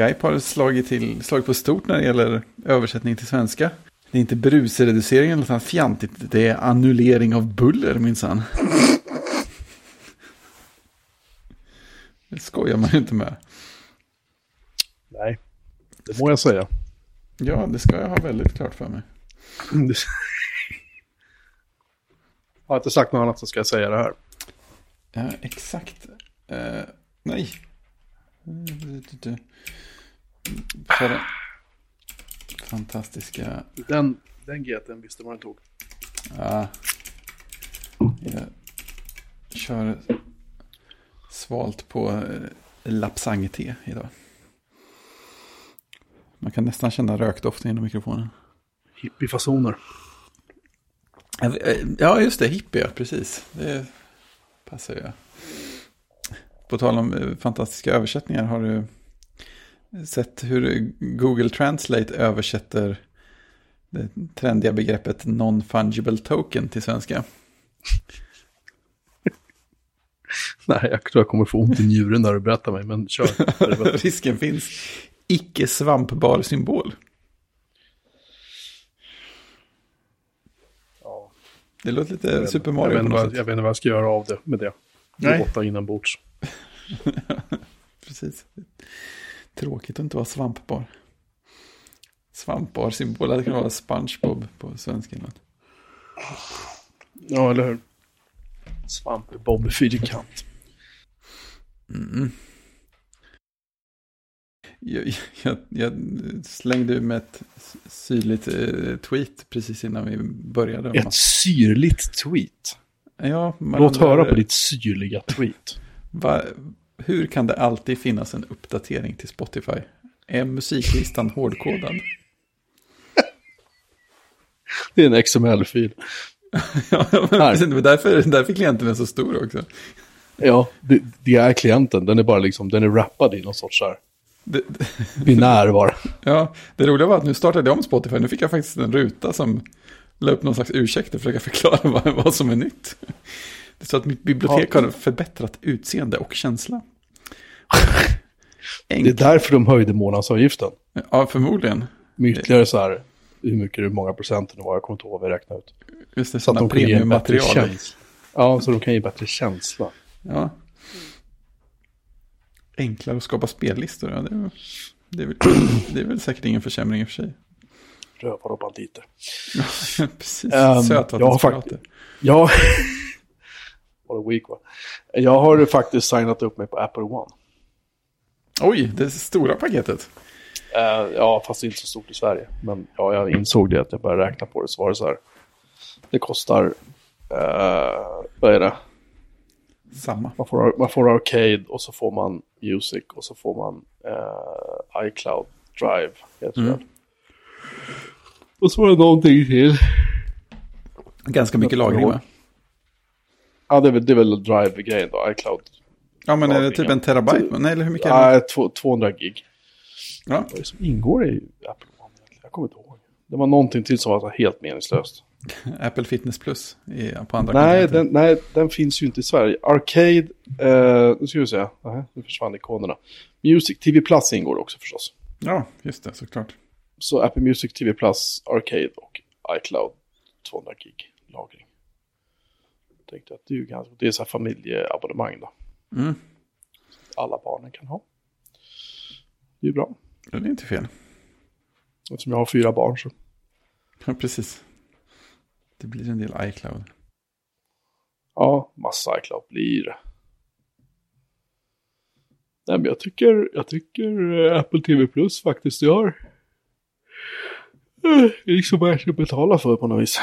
Skype har slagit, till, slagit på stort när det gäller översättning till svenska. Det är inte brusreducering eller något fjantigt, det är annullering av buller minsann. Det skojar man ju inte med. Nej, det må jag säga. Ja, det ska jag ha väldigt klart för mig. Mm, har jag inte sagt något annat så ska jag säga det här. Ja, exakt. Uh, nej. För fantastiska... Den, den GT'n visste man tog. Ja. Jag kör svalt på eh, lapsang-te idag. Man kan nästan känna rökdoften genom mikrofonen. Hippiefasoner. Ja, just det. Hippie, precis. Det passar ju. På tal om eh, fantastiska översättningar, har du sett hur Google Translate översätter det trendiga begreppet non-fungible token till svenska? Nej, jag tror jag kommer få ont i njuren när du berättar mig, men kör. Risken finns. Icke svampbar symbol. Det låter lite Super Mario. Jag vet, vad, jag vet inte vad jag ska göra av det med det. Låta inombords. Precis. Tråkigt att inte vara svampbar. Svampbar symbol hade kunnat vara SpongeBob på svenska. Ja, eller hur? Svampbob fyrkant. Mm. Jag, jag, jag, slängde med ett syrligt eh, tweet precis innan vi började. Ett syrligt tweet? Ja, Låt höra på ditt syrliga tweet. Va, hur kan det alltid finnas en uppdatering till Spotify? Är musiklistan hårdkodad? Det är en XML-fil. ja, men därför, därför klienten är så stor också. Ja, det, det, är klienten. Den är bara liksom, den är rappad i någon sorts så här. Det, binär bara. Ja, det roliga var att nu startade jag om Spotify. Nu fick jag faktiskt en ruta som la upp någon slags ursäkt och försöka förklara vad, vad som är nytt. Det så att mitt bibliotek ja. har förbättrat utseende och känsla. det är därför de höjde månadsavgiften. Ja, förmodligen. Med ytterligare så här, hur mycket, hur många procent det var, jag kommer inte ihåg vad vi räknade ut. Just det, så att de kan ge bättre känsla. Ja, så de kan ge bättre känsla. Ja. Enklare att skapa spellistor, ja, det, är, det, är väl, det är väl säkert ingen försämring i och för sig. Rövare och banditer. Precis, um, sötvattenspirater. Ja, a week va? Jag har faktiskt signat upp mig på Apple One. Oj, det stora paketet. Uh, ja, fast inte så stort i Sverige. Men ja, jag insåg det att jag började räkna på det. Så var det så här. Det kostar, uh, vad är det? Samma. Man får, man får Arcade och så får man Music och så får man uh, iCloud Drive. Heter mm. Och så var det någonting till. Ganska mycket lagring va? Ja, det är väl, det är väl Drive-grejen då, iCloud. Ja, men är det typ en terabyte? Nej, eller hur mycket? Nej, 200 gig. Ja. Vad är det som ingår i Apple One? Jag kommer inte ihåg. Det var någonting till som var helt meningslöst. Apple Fitness Plus på andra nej den, nej, den finns ju inte i Sverige. Arcade, eh, nu ska vi se, nej, nu försvann ikonerna. Music TV Plus ingår också förstås. Ja, just det, såklart. Så Apple Music TV Plus, Arcade och iCloud 200 gig lagring tänkte att det är, ganska, det är så här familjeabonnemang då. Mm. Alla barnen kan ha. Det är bra. Det är inte fel. Eftersom jag har fyra barn så. Ja, precis. Det blir en del iCloud. Ja, massa iCloud blir det. Nej, men jag tycker, jag tycker eh, Apple TV Plus faktiskt gör. Eh, liksom jag ska betala för på något vis.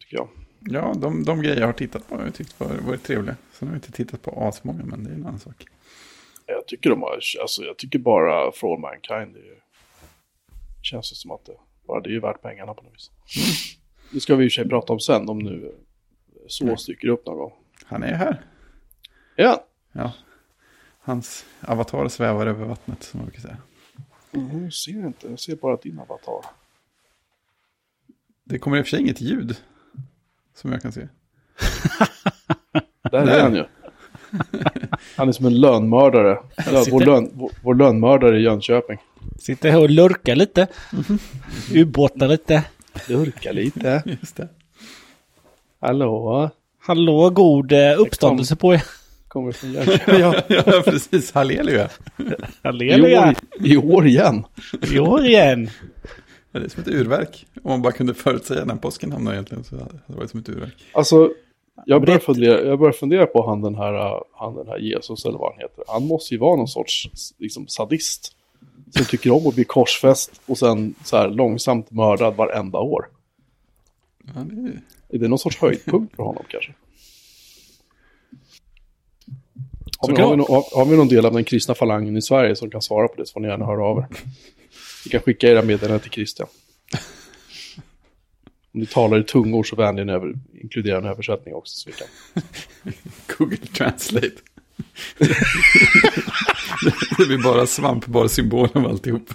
Tycker jag. Ja, de, de grejer jag har tittat på har jag tyckt var, varit trevliga. Sen har jag inte tittat på asmånga, men det är en annan sak. Jag tycker de har, alltså jag tycker bara For All Mankind, det är, känns det som att det, bara det är värt pengarna på något vis. Mm. Det ska vi i och för sig prata om sen, om nu så dyker upp någon gång. Han är här. Ja. Ja. Hans avatar svävar över vattnet, som man brukar säga. Mm, jag ser inte, jag ser bara din avatar. Det kommer i och för sig inget ljud. Som jag kan se. Där är han ju. Han är som en lönmördare. Lön, sitter- vår, lön, vår, vår lönmördare i Jönköping. Sitter här och lurkar lite. Ubåtar lite. Lurka lite. Just det. Hallå? Hallå, god eh, uppståndelse på er. Kommer från Jönköping. ja. Ja, precis. Halleluja. I, Halleluja. år, I år igen. I år igen. Ja, det är som ett urverk. Om man bara kunde förutsäga när påsken hamnar egentligen så hade det varit som ett urverk. Alltså, jag börjar, fundera, jag börjar fundera på han den, här, han den här Jesus eller vad han heter. Han måste ju vara någon sorts liksom, sadist. Som tycker om att bli korsfäst och sen så här långsamt mördad varenda år. Ja, det är... Det någon sorts höjdpunkt för honom kanske? Har vi, har, vi no, har, har vi någon del av den kristna falangen i Sverige som kan svara på det så får ni gärna höra av er. Ni kan skicka era meddelanden till Christian. Om ni talar i tungor så vänligen över, inkludera en översättning också. Så vi kan. Google Translate. det blir bara svampbar symbol av alltihop.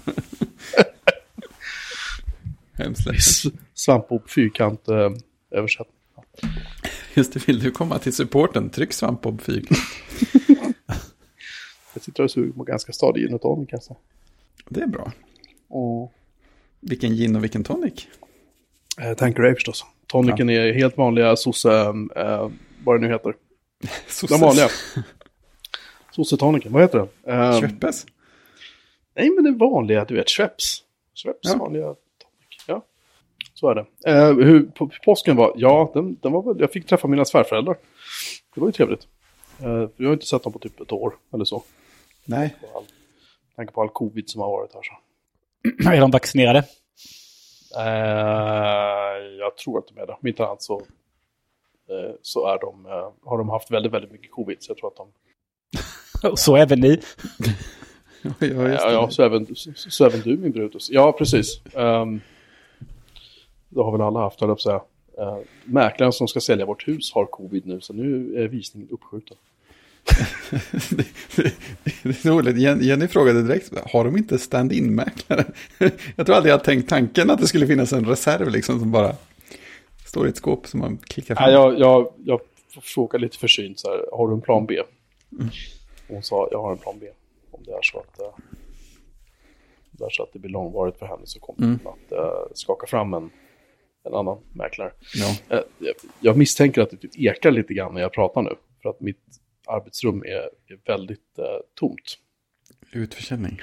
Hemskt lätt. S- Svampbob fyrkant eh, översättning. Just det, vill du komma till supporten, tryck svampbob fyrkant. Jag sitter och suger på ganska stadig gin och tonic säga. Det är bra. Och, Vilken gin och vilken tonic. eh, Tanqueray förstås. Tonicen är helt vanliga sosse, eh, vad det nu heter. De vanliga. Sosse-tonicen, vad heter den? Schweppes. nej, men den vanliga, du vet, Schweppes. Schweppes Ja. vanliga tonic. Ja, så är det. Eh, hur på, påsken var, ja, den, den var väl, jag fick träffa mina svärföräldrar. Det var ju trevligt. Eh, jag har inte sett dem på typ ett år eller så. Nej, med tanke på all covid som har varit här så. Är de vaccinerade? Eh, jag tror att de är det. Om inte annat så, eh, så är de, eh, har de haft väldigt, väldigt mycket covid. Så jag tror att de... Så även ni. ja, ja, Ja, ja så, även, så, så även du min Brutus. Ja, precis. Um, det har väl alla haft, höll jag på att säga. Uh, mäklaren som ska sälja vårt hus har covid nu, så nu är visningen uppskjuten. det, det, det är roligt. Jen- Jenny frågade direkt, har de inte stand-in-mäklare? jag tror aldrig jag tänkt tanken att det skulle finnas en reserv liksom som bara står i ett skåp som man klickar fram. Nej, jag, jag, jag frågade lite försynt så här, har du en plan B? Hon sa, jag har en plan B. Om det är så att, uh, det, är så att det blir långvarigt för henne så kommer Mm. hon att uh, skaka fram en, en annan mäklare. Ja. Eh, jag- Jag misstänker att det typ ekar lite grann när jag pratar nu. För att mitt arbetsrum är, är väldigt eh, tomt. Utförsäljning.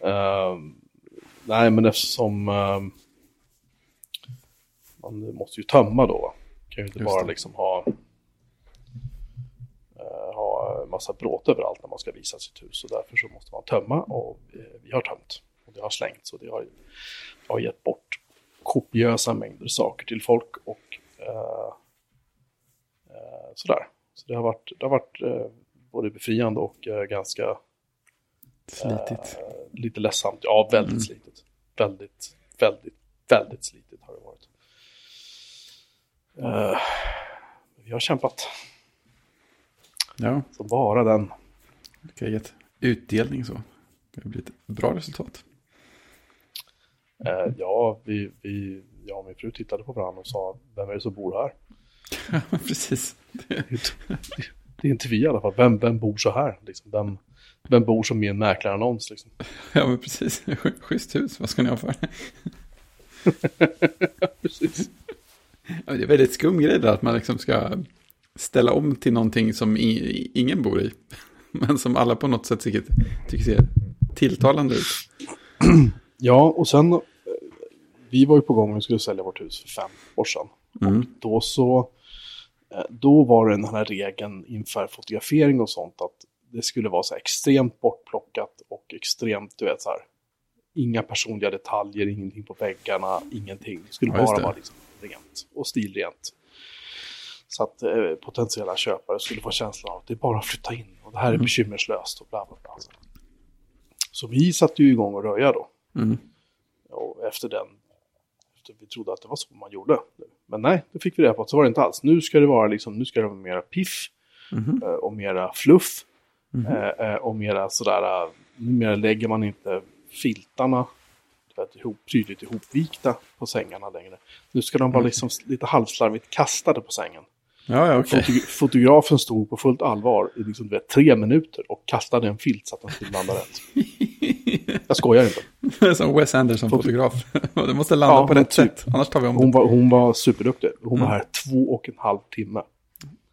Ehm, nej, men eftersom ehm, man måste ju tömma då. Kan ju inte Just bara det. liksom eh, ha massa bråte överallt när man ska visa sitt hus. Och därför så måste man tömma och eh, vi har tömt. Och det har slängts och det har, har gett bort kopiösa mängder saker till folk och eh, eh, sådär. Så det har varit, det har varit eh, både befriande och eh, ganska Slitigt. Eh, lite ledsamt. Ja, väldigt Mm. slitigt. Väldigt, väldigt, väldigt slitigt har det varit. Vi har kämpat Ja, som bara den. det kan ha gett utdelning så. Det blivit ett bra resultat. Eh, ja, vi, vi, jag och min fru tittade på varandra och sa, vem är det som bor här? Precis. Det, Det är inte vi i alla fall. Vem, vem bor så här? Liksom, vem, vem bor som i en mäklarannons? Liksom? ja, men precis. Sch- Schysst hus, vad ska ni ha för? Precis. Ja, Det är väldigt skum grej där att man liksom ska ställa om till någonting som ingen bor i. Men som alla på något sätt tycker, tycker ser tilltalande ut. Ja, och sen, eh, vi var ju på gång och skulle sälja vårt hus för fem år sedan. Mm. då så, eh, då var det den här regeln inför fotografering och sånt att det skulle vara så extremt bortplockat och extremt, du vet så här, inga personliga detaljer, ingenting på väggarna, ingenting. Det skulle Ja, bara det. vara liksom rent och stilrent. Så att eh, potentiella köpare skulle få känslan av att det är bara att flytta in och det här är Mm. bekymmerslöst och bla bla bla. Så vi satte ju igång och röja då. Mm. Och efter den, efter vi trodde att det var så man gjorde. Men nej, det fick vi reda på att så var det inte alls. Nu ska det vara liksom, nu ska det vara mera piff eh, och mera fluff. Eh, Och mera sådär, numera lägger man inte filtarna vet, ihop, prydligt ihopvikta på sängarna längre. Nu ska de vara Mm. liksom lite halvslarvigt kastade på sängen. Ja, ja, okej. Fotogra- fotografen stod på fullt allvar i liksom, vet, tre minuter och kastade en filt så att den skulle landa rätt. Jag skojar inte. Som Wes Anderson-fotograf. det måste landa Ja, på rätt typ. sätt, annars tar vi om Hon det. var, hon var superduktig. Hon Mm. var här två och en halv timme.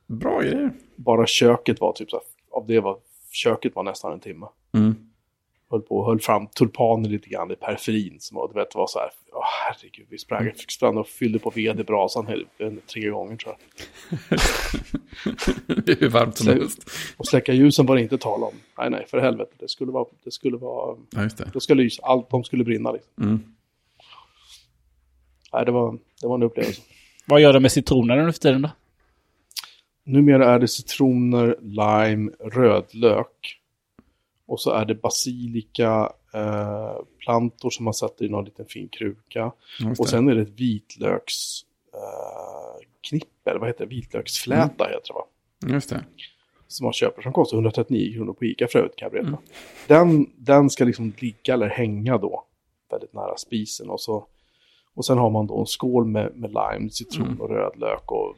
Bra grejer. Bara köket var typ så här, av det var, köket var nästan en timme. Mm. Höll på och höll fram tulpaner lite grann i periferin. Som var, du vet, var så här, åh herregud, vi sprang, Mm. sprang och fyllde på ved i brasan tre gånger tror jag. Det är hur varmt som helst. Och släcka ljusen var det inte tal om. Nej, nej, för helvete. Det skulle vara, det skulle vara, Ja, just det. det ska lysa, allt de skulle brinna liksom. Mm. Nej, det var, det var en upplevelse. Vad gör de med citronerna nu för tiden då? Numera är det citroner, lime, rödlök. Och så är det basilika, eh, plantor som man sätter i någon liten fin kruka. Och sen är det ett vitlöks eh, vad heter det? Vitlöksfläta heter det va? Just det. Som man köper som kostar 139 kronor på Ica för övrigt kan jag berätta. Mm. Den, den ska liksom ligga eller hänga då väldigt nära spisen. Och, så, och sen har man då en skål med, med lime, citron Mm. och rödlök och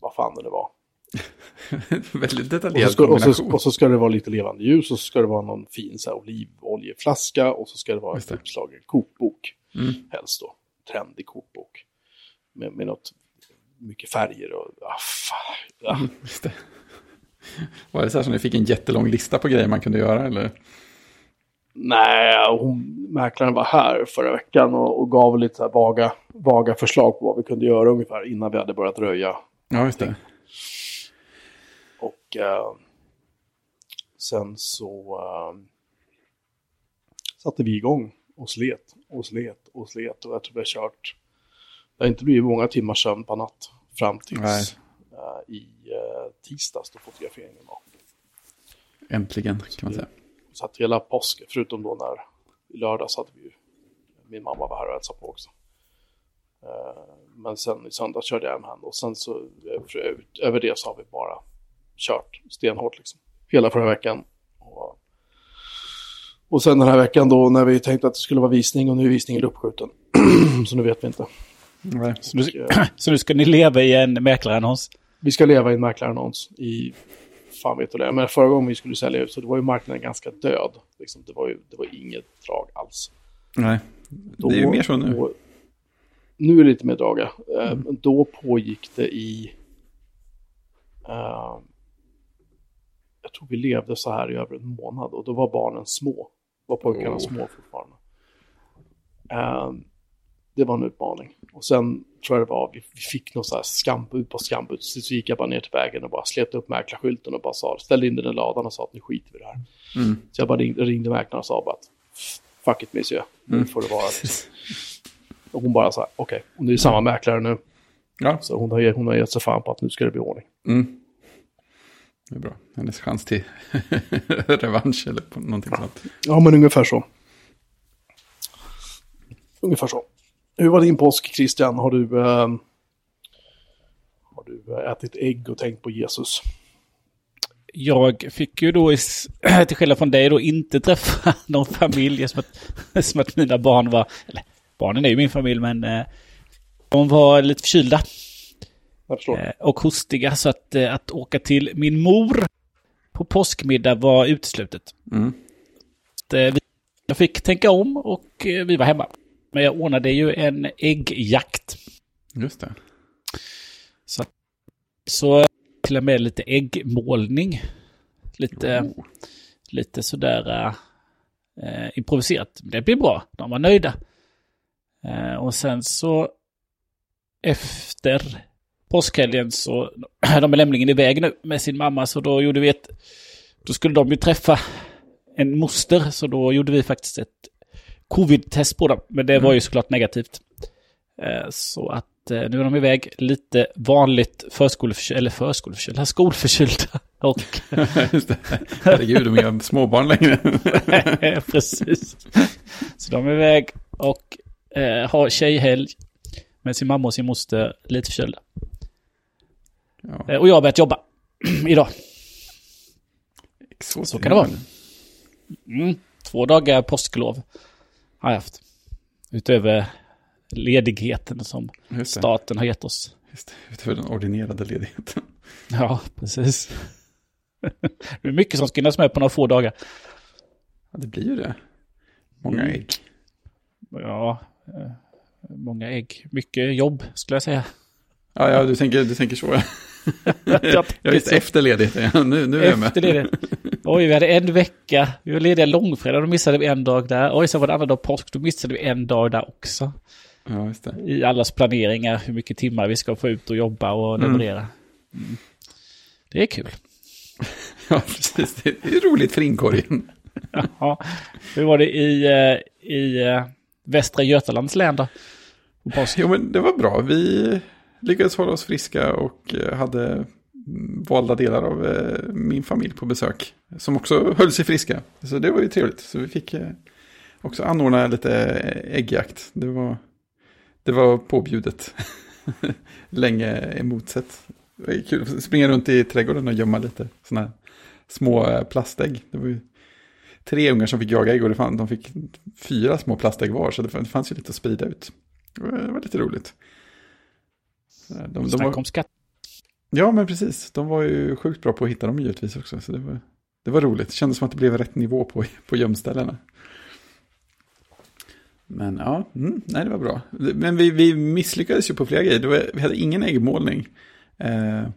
vad fan det nu var. Väldigt Och så, detaljerad ska, och, kombination. så, och så ska det vara lite levande ljus och så ska det vara någon fin så här, olivoljeflaska och så ska det vara en uppslagen kokbok. Mm. Helst då. Trendig kokbok. Med, med något, mycket färger och... Ah, fan, ja. Just det. Var det så här som ni fick en jättelång lista på grejer man kunde göra? Eller? Nej, hon, mäklaren var här förra veckan och, och gav lite så vaga, vaga förslag på vad vi kunde göra ungefär innan vi hade börjat röja. Ja, just det. Och eh, sen så eh, satte vi igång och slet och slet och slet och jag tror vi har kört. Det har inte blivit många timmars sömn på natt fram tills eh, i eh, tisdags då fotograferingen var. Äntligen, kan man säga. Så att hela påsken, förutom då när i lördags hade vi ju, min mamma var här och hälsade på också. Men sen i söndag körde jag hem henne och sen så över det så har vi bara kört stenhårt liksom. Hela förra veckan. Och, och sen den här veckan då när vi tänkte att det skulle vara visning och nu är visningen uppskjuten. så nu vet vi inte. Nej. Så nu, Och, eh, så nu ska ni leva i en mäklarannons? Vi ska leva i en mäklarannons i, fan vet du det, men förra gången vi skulle sälja ut så då var ju marknaden ganska död. Liksom, det, var ju, det var inget drag alls. Nej. Då, Det är ju mer så nu. Då, nu är det lite mer draga. Eh, men Då pågick det i... eh, jag tror vi levde så här i över en månad och då var barnen små. Var pojkarna Oh. små fortfarande. Eh, det var en utmaning. Och sen tror jag det var, vi, vi fick något så här skambud på skambud. Så så gick jag bara ner till vägen och bara slet upp mäklarskylten och bara sa, ställde in den i ladan och sa att nu skiter vi i det här. Mm. Så jag bara ringde, ringde mäklaren och sa bara att fuck it monsieur, nu Mm. får det vara. Och hon bara så här, okej, och nu är det samma mäklare nu. Ja, Så hon har, hon har gett sig fan på att nu ska det bli ordning. mm. Det är bra. Hennes chans till revansch eller på någonting sånt. Ja, men ungefär så. Ungefär så. Hur var din påsk, Christian? Har du, eh, har du ätit ägg och tänkt på Jesus? Jag fick ju då, till skillnad från dig, då inte träffa någon familj som att, som att mina barn var, eller barnen är ju min familj, men eh, de var lite förkylda och hostiga så att, eh, att åka till min mor på påskmiddag var uteslutet. Mm. Eh, Jag fick tänka om och eh, vi var hemma. Men jag ordnade ju en äggjakt. Just det. Så, så eh, till och med lite äggmålning. Lite, Oh. lite sådär eh, improviserat. Det blir bra. De var nöjda. Eh, och sen så efter påskhelgen så, de är nämligen iväg nu med sin mamma, så då gjorde vi ett, då skulle de ju träffa en moster, så då gjorde vi faktiskt ett covid-test på dem. Men det var ju såklart negativt. Eh, så att eh, nu är de iväg lite vanligt förskoleförkylda, eller förskoleförkylda, skolförkylda. Och. Herregud, de är inga småbarn längre. Precis. Så de är iväg och eh, har tjejhelg med sin mamma och sin moster lite förkylda. Ja, Eh, och jag har börjat jobba idag. exotiskt. så kan det vara. Mm, två dagar påsklov har jag haft. Utöver ledigheten som staten har gett oss. Just det, utöver den ordinerade ledigheten. Ja, precis. det är mycket som ska hinnas med på några få dagar. Ja, det blir ju det. Många Mm. ägg. Ja, eh, många ägg. Mycket jobb skulle jag säga. Ja, ja du, tänker, du tänker så. Ja, Ja, visst, efter ledigheten. Ja, nu, nu är jag med. Efter. Oj, vi hade en vecka. Vi var lediga långfredag, då missade vi en dag där. Oj, så var det andra dag påsk, då missade vi en dag där också. Ja, just det. I allas planeringar, hur mycket timmar vi ska få ut och jobba och Mm. leverera. Mm. Det är kul. Ja, precis. Det är roligt för inkorgen. Ja. Hur var det i, eh, i eh, Västra Götalands län då? Jo, men det var bra. Vi lyckades hålla oss friska och eh, hade mm, valda delar av eh, min familj på besök. Som också höll sig friska. Så det var ju trevligt. Så vi fick eh, också anordna lite äggjakt. Det var, det var påbjudet. Länge emotsett. Det var kul att springa runt i trädgården och gömma lite sådana här små plastägg. Det var ju tre ungar som fick jaga ägg och det fann, de fick fyra små plastägg var. Så det fanns ju lite att sprida ut. Det var lite roligt. Så De, de var, om skatt. ja, men precis. De var ju sjukt bra på att hitta dem givetvis också. Så det var, det var roligt. Det kändes som att det blev rätt nivå på, på gömställena. Men ja, mm, nej det var bra. Men vi, vi misslyckades ju på flera grejer. Var, vi hade ingen äggmålning. Eh,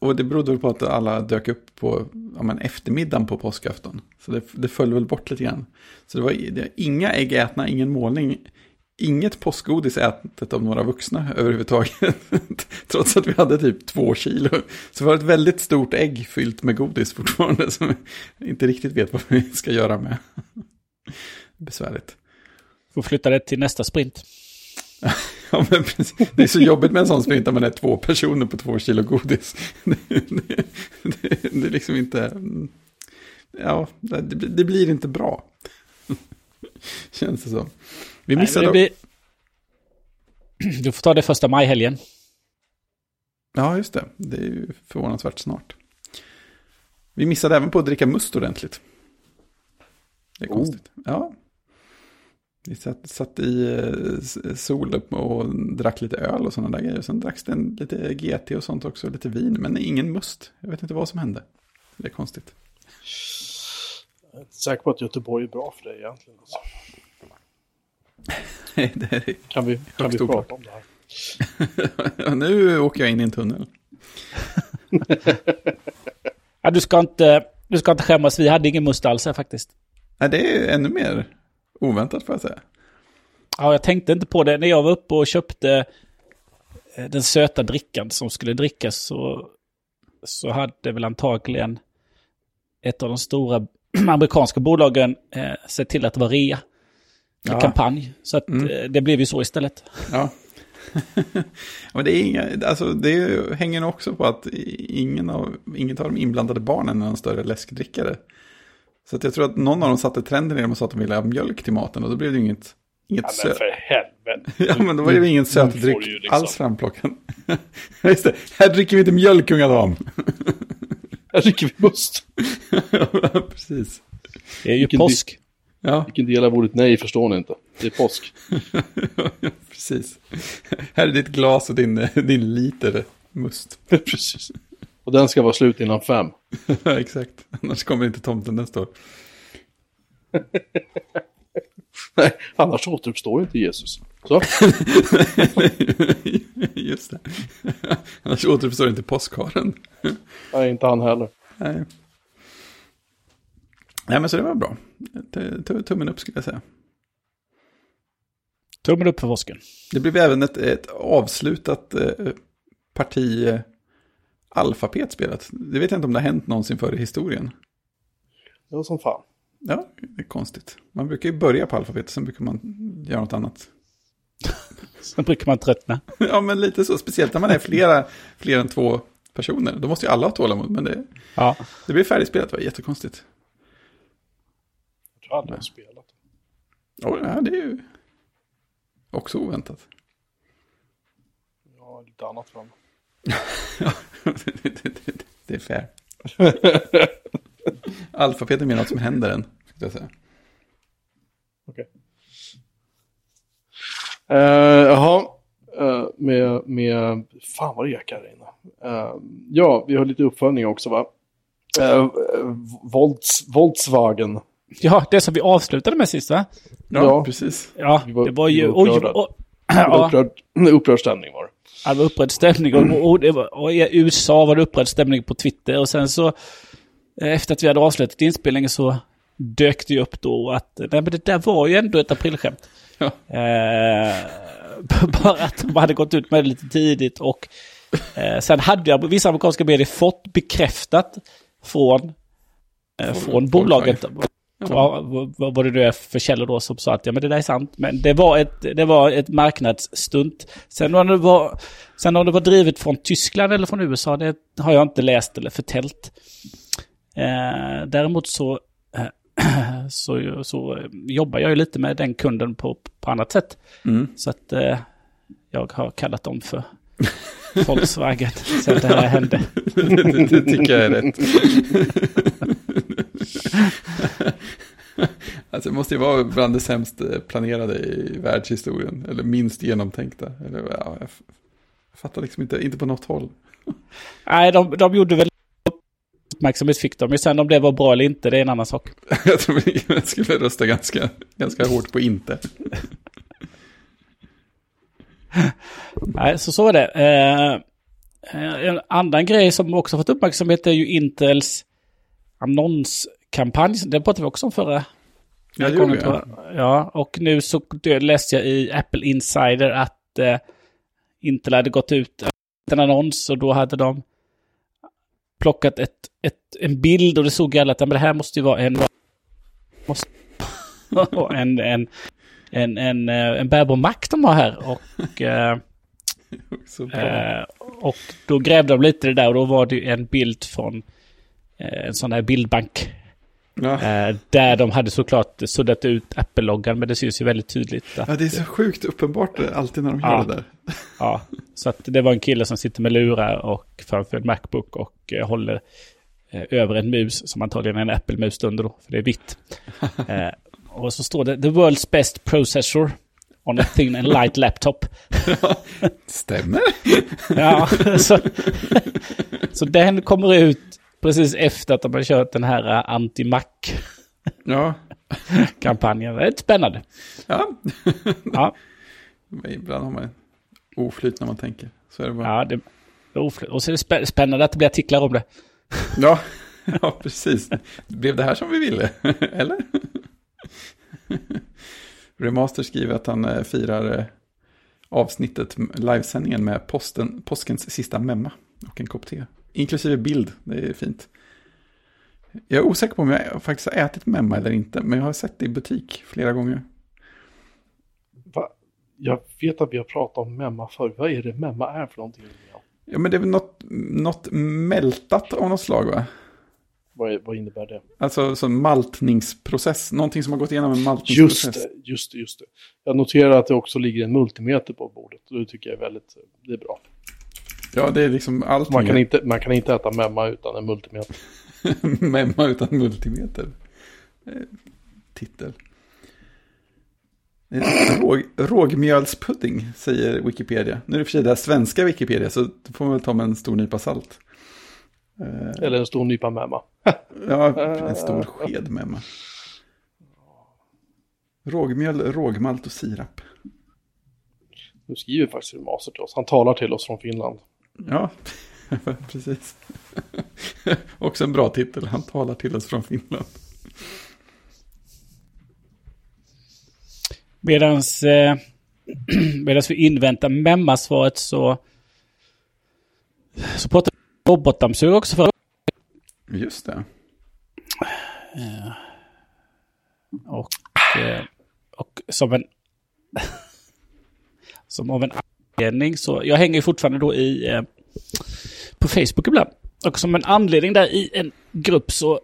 och det berodde väl på att alla dök upp på ja, men eftermiddagen på påskafton. Så det, det föll väl bort lite grann. Så det var, det var inga ägg ätna, ingen målning. Inget påskgodis ätet av några vuxna överhuvudtaget. Trots att vi hade typ två kilo. Så vi har ett väldigt stort ägg fyllt med godis fortfarande. Som vi inte riktigt vet vad vi ska göra med. Besvärligt. Får flytta det till nästa sprint. Ja, men precis. Det är så jobbigt med en sån sprint när man är två personer på två kilo godis. Det, det, det, det är liksom inte... Ja, det, det blir inte bra. Känns det så. Vi Nej, missade... det blir... Du får ta det första majhelgen. Ja, just det. Det är ju förvånansvärt snart. Vi missade även på att dricka must ordentligt. Det är Oh. konstigt. Ja. Vi satt, satt i eh, sol och drack lite öl och sådana där grejer. Sen dracks det lite GT och sånt också, lite vin, men ingen must. Jag vet inte vad som hände. Det är konstigt. Jag är inte säker på att Göteborg är bra för dig egentligen. Alltså. Det Kan vi, kan vi prata om det här? nu åker jag in i en tunnel. Ja, du, ska inte, du ska inte skämmas, vi hade ingen must alls här faktiskt. Nej, det är ännu mer oväntat får jag säga. Ja, jag tänkte inte på det. När jag var uppe och köpte eh, den söta drickan som skulle drickas så, så hade väl antagligen ett av de stora amerikanska bolagen eh, sett till att det var rea. Ja. kampanj. Så att, Mm. eh, det blev ju så istället. Ja. Men det, är inga, alltså det hänger nog också på att ingen av, inget av de inblandade barnen är någon större läskdrickare. Så att jag tror att någon av dem satte trenden genom och sa att de ville ha mjölk till maten och då blev det inget, inget Ja, men sö- för helvete. Ja, men då var det ju ingen du ju liksom- alls framplockad. Just det, här dricker vi inte mjölk unga dam. Här dricker vi must. ja, precis. Det är ju Vilken påsk. Ja, Vilken del av ordet nej förstår ni inte? Det är påsk. precis. Här är ditt glas och din, din liter must. Precis. Och den ska vara slut innan fem. Exakt. Annars kommer inte tomten nästa år. Nej, annars återuppstår inte Jesus. Så, Just det. Annars återuppstår inte påskharen. nej, inte han heller. Nej. Nej, men så det var bra. Tummen upp skulle jag säga. Tummen upp för påsken. Det blev även ett, ett avslutat eh, parti eh, alfapet spelat. Det vet jag inte om det har hänt någonsin förr i historien. Det var som fan. Ja, det är konstigt. Man brukar ju börja på alfabetet, sen brukar man göra något annat. Sen brukar man tröttna. Ja, men lite så. Speciellt när man är flera, fler än två personer. Då måste ju alla ha tålamod, men det, Ja. det blev färdigspelat. Det var jättekonstigt. Jag jag har spelat. Ja, ja, det är ju också oväntat. Har lite annat fram. Ja, det, det, det, det är fair. Alfabet är mer något som händer än, skulle jag säga. Uh, jaha, Eh, med, med Uh, fan vad det ekar här inne. Uh, ja, vi har lite uppföljning också va? Uh, Volts, Volkswagen. Ja, det som vi avslutade med sist va? Ja, Ja. precis. Ja, var- det var ju... var Oj, oj, ja, Upprörd, upprörd stämning var det. Ja, det var upprörd stämning. Och, och, det var, och i USA var det upprörd stämning på Twitter. Och sen så, eh, efter att vi hade avslutat inspelningen så dök det ju upp då att, nej men det där var ju ändå ett aprilskämt. Ja. Eh, bara att de hade gått ut med det lite tidigt och eh, sen hade jag vissa amerikanska medier fått bekräftat från, eh, Från från bolaget. Ja, vad, vad var det nu är för källor då som sa att ja men det där är sant. Men det var ett, det var ett marknadsstunt. Sen om det var, sen om det var drivet från Tyskland eller från USA, det har jag inte läst eller förtält. Eh, däremot så, eh, så, så jobbar jag ju lite med den kunden på, på annat sätt. Mm. Så att eh, jag har kallat dem för Volkswagen sen det här hände. det, det tycker jag är rätt. alltså det måste ju vara bland det sämst planerade i världshistorien. Eller minst genomtänkta. Eller, ja, jag fattar liksom inte, inte på något håll. Nej, de, de gjorde väl uppmärksamhet fick de. Men sen om det var bra eller inte, det är en annan sak. jag tror jag skulle rösta ganska, ganska hårt på inte. Nej, så så är det. Eh, eh, en annan grej som också fått uppmärksamhet är ju Intels annonskampanj. Det pratade vi också om förra Ja, det gjorde jag. Ja, och nu så läste jag i Apple Insider att eh, Intel hade gått ut en annons och då hade de plockat ett, ett, en bild och det såg alla att men det här måste ju vara en... Måste, en, en, en, en, eh, en bärbar de har här. Och, eh. Eh, och då grävde de lite det där och då var det en bild från eh, en sån här bildbank. Ja. Eh, där de hade såklart suddat ut Apple-loggan men det syns ju väldigt tydligt. Att, ja, det är så sjukt uppenbart alltid när de Ja. gör det där. ja, så att det var en kille som sitter med lurar och framför en Macbook och eh, håller eh, över en mus som antagligen är en Apple-mus under då, för det är vitt. Och så står det The World's Best Processor on a thin and light laptop. Stämmer? Ja, så, så den kommer ut precis efter att de har kört den här eh, anti-Mac-kampanjen. Ja. Det är spännande. ja. Ja, Ibland har man oflyt när man tänker. Så är det bara. ja det, är oflyt. Och så är det spä- spännande att det blir artiklar om det. Ja, ja precis. Blev det här som vi ville? Eller? Remaster skriver att han eh, firar eh, avsnittet, livesändningen med posten, påskens sista memma och en kopp te. Inklusive bild, det är fint. Jag är osäker på om jag faktiskt har ätit memma eller inte, men jag har sett det i butik flera gånger. Va? Jag vet att vi har pratat om memma förr. Vad är det memma är för någonting? Ja, men det är väl något, något mältat av något slag, va? Vad, vad innebär det? Alltså som maltningsprocess, någonting som har gått igenom en maltningsprocess. Just det, just det, just det. Jag noterar att det också ligger en multimeter på bordet. Och det tycker jag är väldigt, det är bra. Ja, det är liksom allting. Man kan inte, man kan inte äta memma utan en multimeter. Memma utan multimeter. Eh, Titel. Eh, Råg, rågmjölspudding, säger Wikipedia. Nu är det för sig det här svenska Wikipedia, så det får man väl ta med en stor nypa salt. Eh, Eller en stor nypa memma. Ja, en stor sked memma. Rågmjöl, rågmalt och sirap. Nu skriver faktiskt Remaster till oss. Han talar till oss från Finland. Ja, precis. Också en bra titel. Han talar till oss från Finland. Medans, eh, medans vi inväntar memma-svaret så, så pratar robotdammsugare också för Just det. Och, eh, och som en... som av en anledning så... Jag hänger ju fortfarande då i... Eh, på Facebook ibland. Och som en anledning där i en grupp så,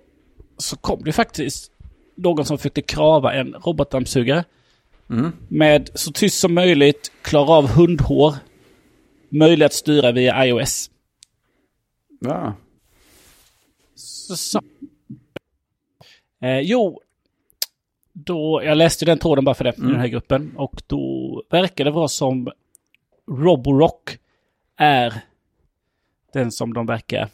så kom det faktiskt någon som försökte krava en robotdammsugare. Mm. Med så tyst som möjligt, klara av hundhår. Möjligt att styra via iOS. Ja. Så, så. Eh, jo, då, jag läste den tråden bara för det, i den här gruppen. Och då verkar det vara som Roborock är den som de verkar,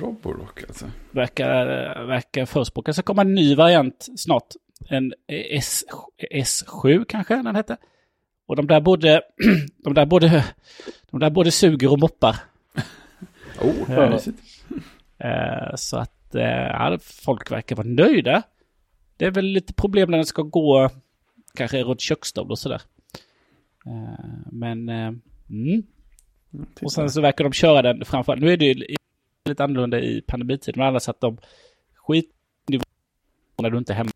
Roborock alltså. verkar, verkar förespråka. Så kommer en ny variant snart. En S, S7 kanske den hette. Och de där både, de där både, de där både suger och moppar. Oh, mysigt. Eh, så att eh, folk verkar vara nöjda. Det är väl lite problem när den ska gå kanske runt köksstol och sådär. Eh, men eh, mm. Och sen så verkar de köra den framför Nu är det ju lite annorlunda i pandemitiden. Men annars att de skit när du inte är hemma.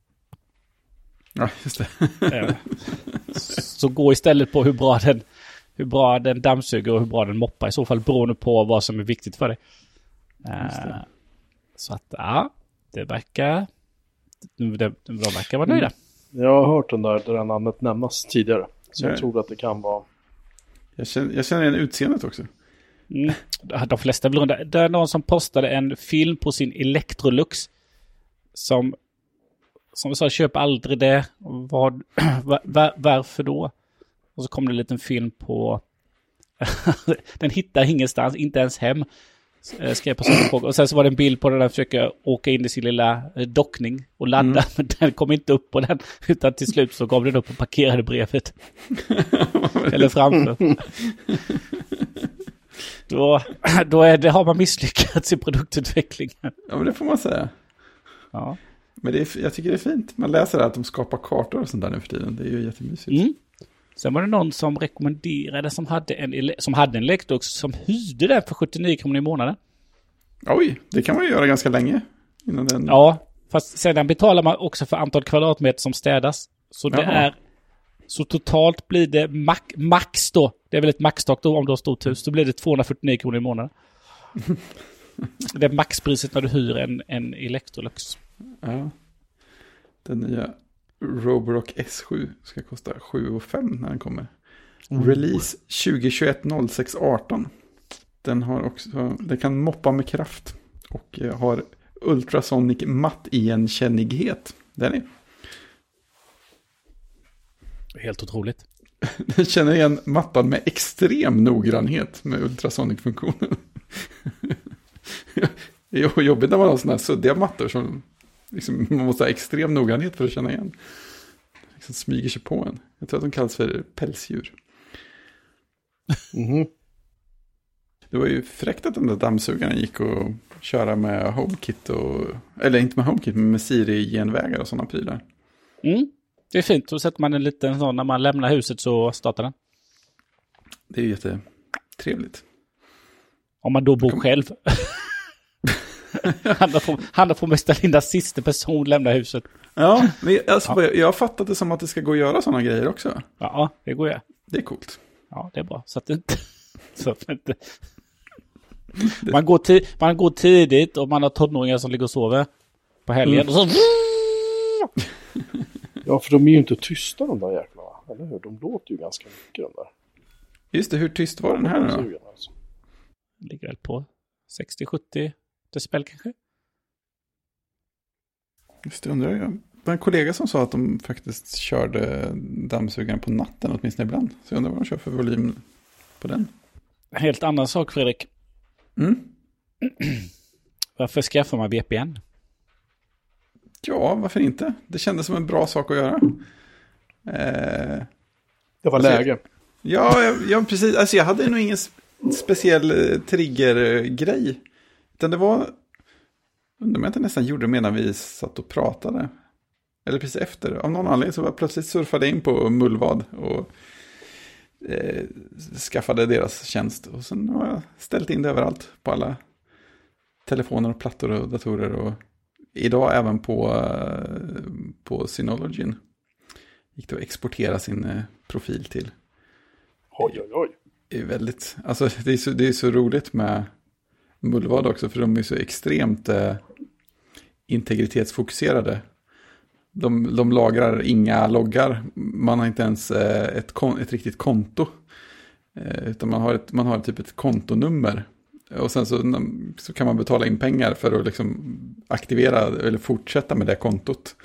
Ja, just det. Eh, så gå istället på hur bra den hur bra den dammsuger och hur bra den moppar. I så fall beroende på vad som är viktigt för dig. Det. Så att ja, det verkar... De, de, de verkar vara nöjda. Jag har hört den där, det där namnet nämnas tidigare. Så jag Nej. tror att det kan vara... Jag känner, jag känner igen utseendet också. Mm. De flesta blir undra. Det är någon som postade en film på sin Electrolux. Som, som sa, köp aldrig det. Vad, var, var, varför då? Och så kom det en liten film på... den hittar ingenstans, inte ens hem. Eh, Skrev på fråga. Och sen så var det en bild på den där försöker åka in i sin lilla eh, dockning och ladda. Men den kom inte upp på den. Utan till slut så gav den upp och parkerade bredvid. Eller framför. Då, då är det, har man misslyckats i produktutvecklingen. Ja, men det får man säga. Ja. Men det är, jag tycker det är fint. Man läser att de skapar kartor och sånt där nu för tiden. Det är ju jättemysigt. Mm. Sen var det någon som rekommenderade som hade en, som hade en Electrolux som hyrde den för 79 kronor i månaden. Oj, det kan man ju göra ganska länge. Innan den... Ja, fast sedan betalar man också för antal kvadratmeter som städas. Så det Jaha. är... Så totalt blir det max, max då. Det är väl ett maxtak då om du har stort hus. Då blir det 249 kronor i månaden. det är maxpriset när du hyr en, en Electrolux. Ja. Den nya Roborock S7 ska kosta 7 5 när den kommer. Release 2021 06 18. Den har också, den kan moppa med kraft. Och eh, har ultrasonic mattigenkännighet. Den är, Helt otroligt. den känner igen mattan med extrem noggrannhet med ultrasonic-funktionen. det är jobbigt när man har sådana här suddiga mattor som liksom, man måste ha extrem noggrannhet för att känna igen. Liksom smyger sig på en. Jag tror att de kallas för pälsdjur. Mhm. Det var ju fräckt att den där dammsugaren gick och köra med HomeKit och, eller inte med HomeKit, men med Siri-genvägar och sådana prylar. Mm. Det är fint. Då sätter man en liten sån när man lämnar huset så startar den. Det är ju jättetrevligt. Om man då bor själv. han har på, han har på mig Lindas sista person lämna huset. Ja, men alltså, jag- jag har fattat det som att det ska gå att göra sådana grejer också. Ja, det går jag. Det är coolt. Ja, det är bra. Så att det inte... Så att det inte... Man, går ti- man går tidigt och man har tonåringar som ligger och sover på helgen. Och så... Ja, för de är ju inte tysta de där jäklarna. Eller hur? De låter ju ganska mycket de där. Just det, hur tyst var den här nu då? Alltså. Ligger väl på 60-70 decibel kanske? Just det, undrar jag. Det var en kollega som sa att de faktiskt körde dammsugaren på natten åtminstone ibland. Så jag undrar vad de kör för volym på den. En helt annan sak Fredrik. Mm. Varför skaffar man VPN? Ja, varför inte? Det kändes som en bra sak att göra. Eh, Det var Alltså, läge. ja, ja, precis. Alltså jag hade nog ingen sp- speciell eh, triggergrej. Utan det var... Undrar om jag inte nästan gjorde det medan vi satt och pratade. Eller precis efter. Av någon anledning så var jag plötsligt surfade in på Mullvad. Och eh, skaffade deras tjänst. Och sen har jag ställt in det överallt. På alla telefoner och plattor och datorer. Och idag även på, eh, på Synologyn. Gick det att exportera sin eh, profil till. Oj, oj, oj. Det är väldigt, alltså det är så, det är så roligt med Mullvad också. För de är så extremt eh, integritetsfokuserade. De, de lagrar inga loggar. Man har inte ens eh, ett, kon, ett riktigt konto. Eh, utan man har, ett, man har typ ett kontonummer. Och sen så, så kan man betala in pengar för att liksom aktivera eller fortsätta med det kontot.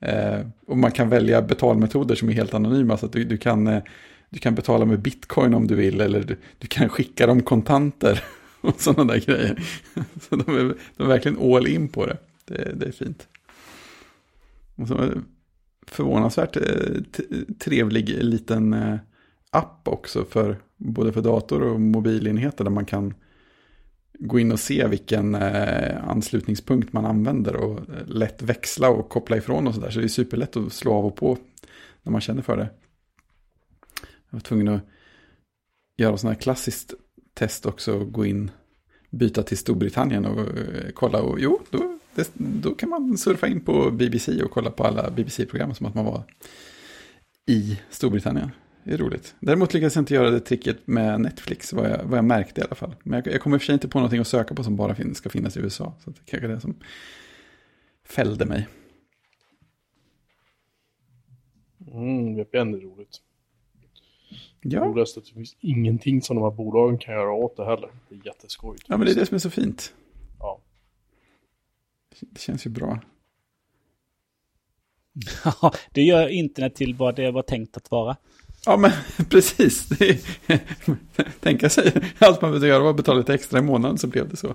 Eh, och man kan välja betalmetoder som är helt anonyma. Så att du, du kan, eh, du kan betala med bitcoin om du vill, eller du, du kan skicka dem kontanter och sådana där grejer. Så de är, de är verkligen all in på det. Det, det är fint. Och så eh, förvånansvärt eh, trevlig liten eh, app också för både för dator och mobilenheter där man kan gå in och se vilken anslutningspunkt man använder och lätt växla och koppla ifrån och sådär. Så det är superlätt att slå av och på när man känner för det. Jag var tvungen att göra sådana här klassiskt test också, gå in, byta till Storbritannien och eh, kolla och jo, då det, då kan man surfa in på BBC och kolla på alla BBC-program som att man var i Storbritannien. Det är roligt. Däremot lyckades jag inte göra det tricket med Netflix, vad jag, vad jag märkte i alla fall. Men jag, jag kommer i och för sig inte på någonting att söka på som bara fin, ska finnas i USA. Så det kanske är det som fällde mig. Mm, VPN är roligt. Ja. Att det finns ingenting som de här bolagen kan göra åt det heller. Det är jätteskojigt. Ja, men det är det som är så fint. Ja. Det känns ju bra. Ja, det gör internet till vad det var tänkt att vara. Ja, men precis. tänka sig, allt man behövde göra var att betala lite extra i månaden så blev det så.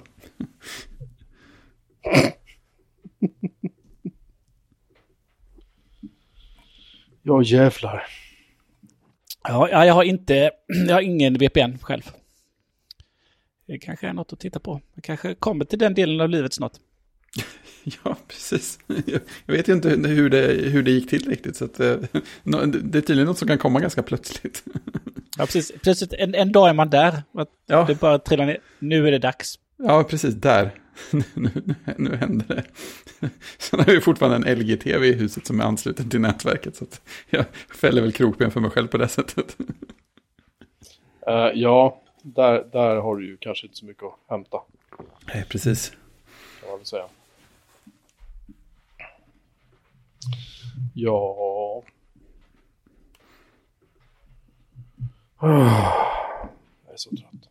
Ja, jävlar. Ja, jag har inte, jag har ingen VPN själv. Det kanske är något att titta på. Jag kanske kommer till den delen av livet snart. Ja, precis. Jag vet ju inte hur det, hur det gick till riktigt. Så att, eh, det är tydligen något som kan komma ganska plötsligt. Ja, precis. Plötsligt en, en dag är man där. Att Ja. Det bara trillar ner. Nu är det dags. Ja, precis. Där. Nu, nu, nu händer det. Sen har vi fortfarande en LG-TV i huset som är ansluten till nätverket. Så att jag fäller väl krokben för mig själv på det sättet. Eh, ja, där, där har du ju kanske inte så mycket att hämta. Nej, precis. kan man väl säga. Ja... Jag är så trött.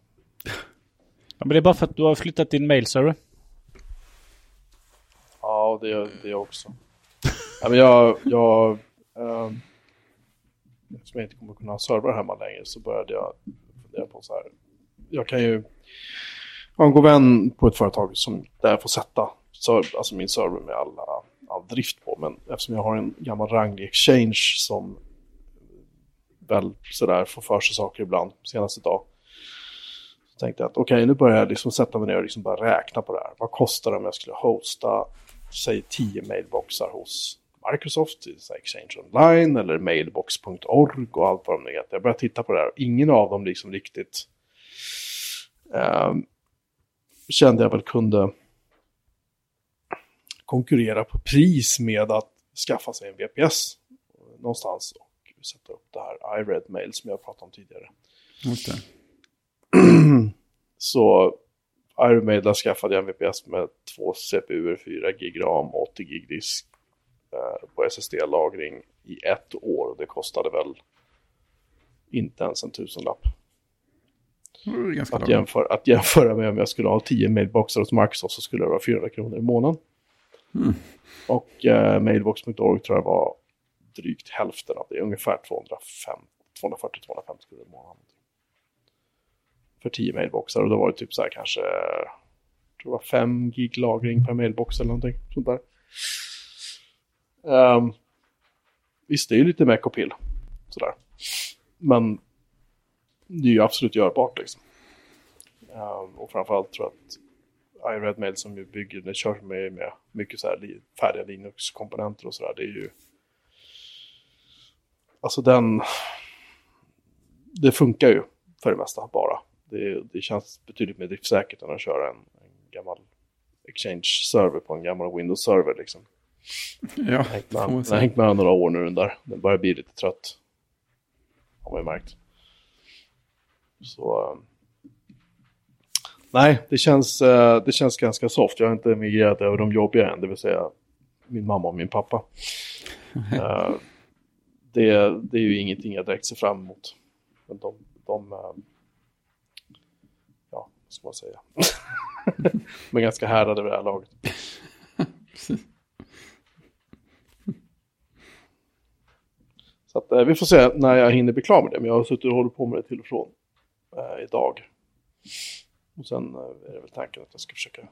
Ja, men det är bara för att du har flyttat din mailserver. Ja, det är det också. ja, men jag, jag, ehm, eftersom jag inte kommer kunna ha servrar hemma längre så började jag fundera på så här. Jag kan ju ha en god vän på ett företag som där jag får sätta serv, alltså min server med alla, all drift på. Men eftersom jag har en gammal ranglig exchange som väl sådär får för sig saker ibland senaste dag. Så tänkte jag att okej, nu börjar jag liksom sätta mig ner och liksom bara räkna på det här. Vad kostar det om jag skulle hosta, säg 10 mailboxar hos Microsoft, så Exchange Online eller mailbox.org och allt vad de heter. Jag började titta på det här och ingen av dem liksom riktigt ehm, kände jag väl kunde konkurrera på pris med att skaffa sig en VPS någonstans och sätta upp det här iRed Mail som jag pratade om tidigare. Just det. Så iRemailer skaffade jag en VPS med två CPU, 4 gig RAM, 80 gig disk eh, på SSD-lagring i ett år. Det kostade väl inte ens en tusenlapp. Att, jämföra, att jämföra med om jag skulle ha 10 mailboxar hos Microsoft så skulle det vara 400 kronor i månaden. Mm. Och eh, mailbox.org tror jag var drygt hälften av det, ungefär 205 240-250 kronor i månaden. För 10 mailboxar och då var det typ så här kanske, jag tror det var 5 gig lagring per mailbox eller någonting sånt där. Um, visst, det är ju lite meck och pill, sådär. Men det är ju absolut görbart liksom. Um, och framförallt tror jag att iRedMail som ju bygger, det kör med, med mycket så här li, färdiga Linux-komponenter och sådär. Det är ju... Alltså den... Det funkar ju för det mesta bara. Det, det känns betydligt mer driftsäkert än att köra en, en gammal Exchange-server på en gammal Windows-server liksom. Ja, har det får man jag har säga. hängt med några år nu den där. Den börjar bli lite trött. Har man ju märkt. Så... eh, nej, det känns, eh, det känns ganska soft. Jag har inte migrerat över de jobbiga än, det vill säga min mamma och min pappa. Eh, det, det är ju ingenting jag direkt ser fram emot. Men de, de ska man säga? de är ganska härdade vid det här laget. Så att, eh, vi får se när jag hinner bli klar med det. Men jag har suttit och hållit på med det till och från eh, idag. Och sen eh, är det väl tanken att jag ska försöka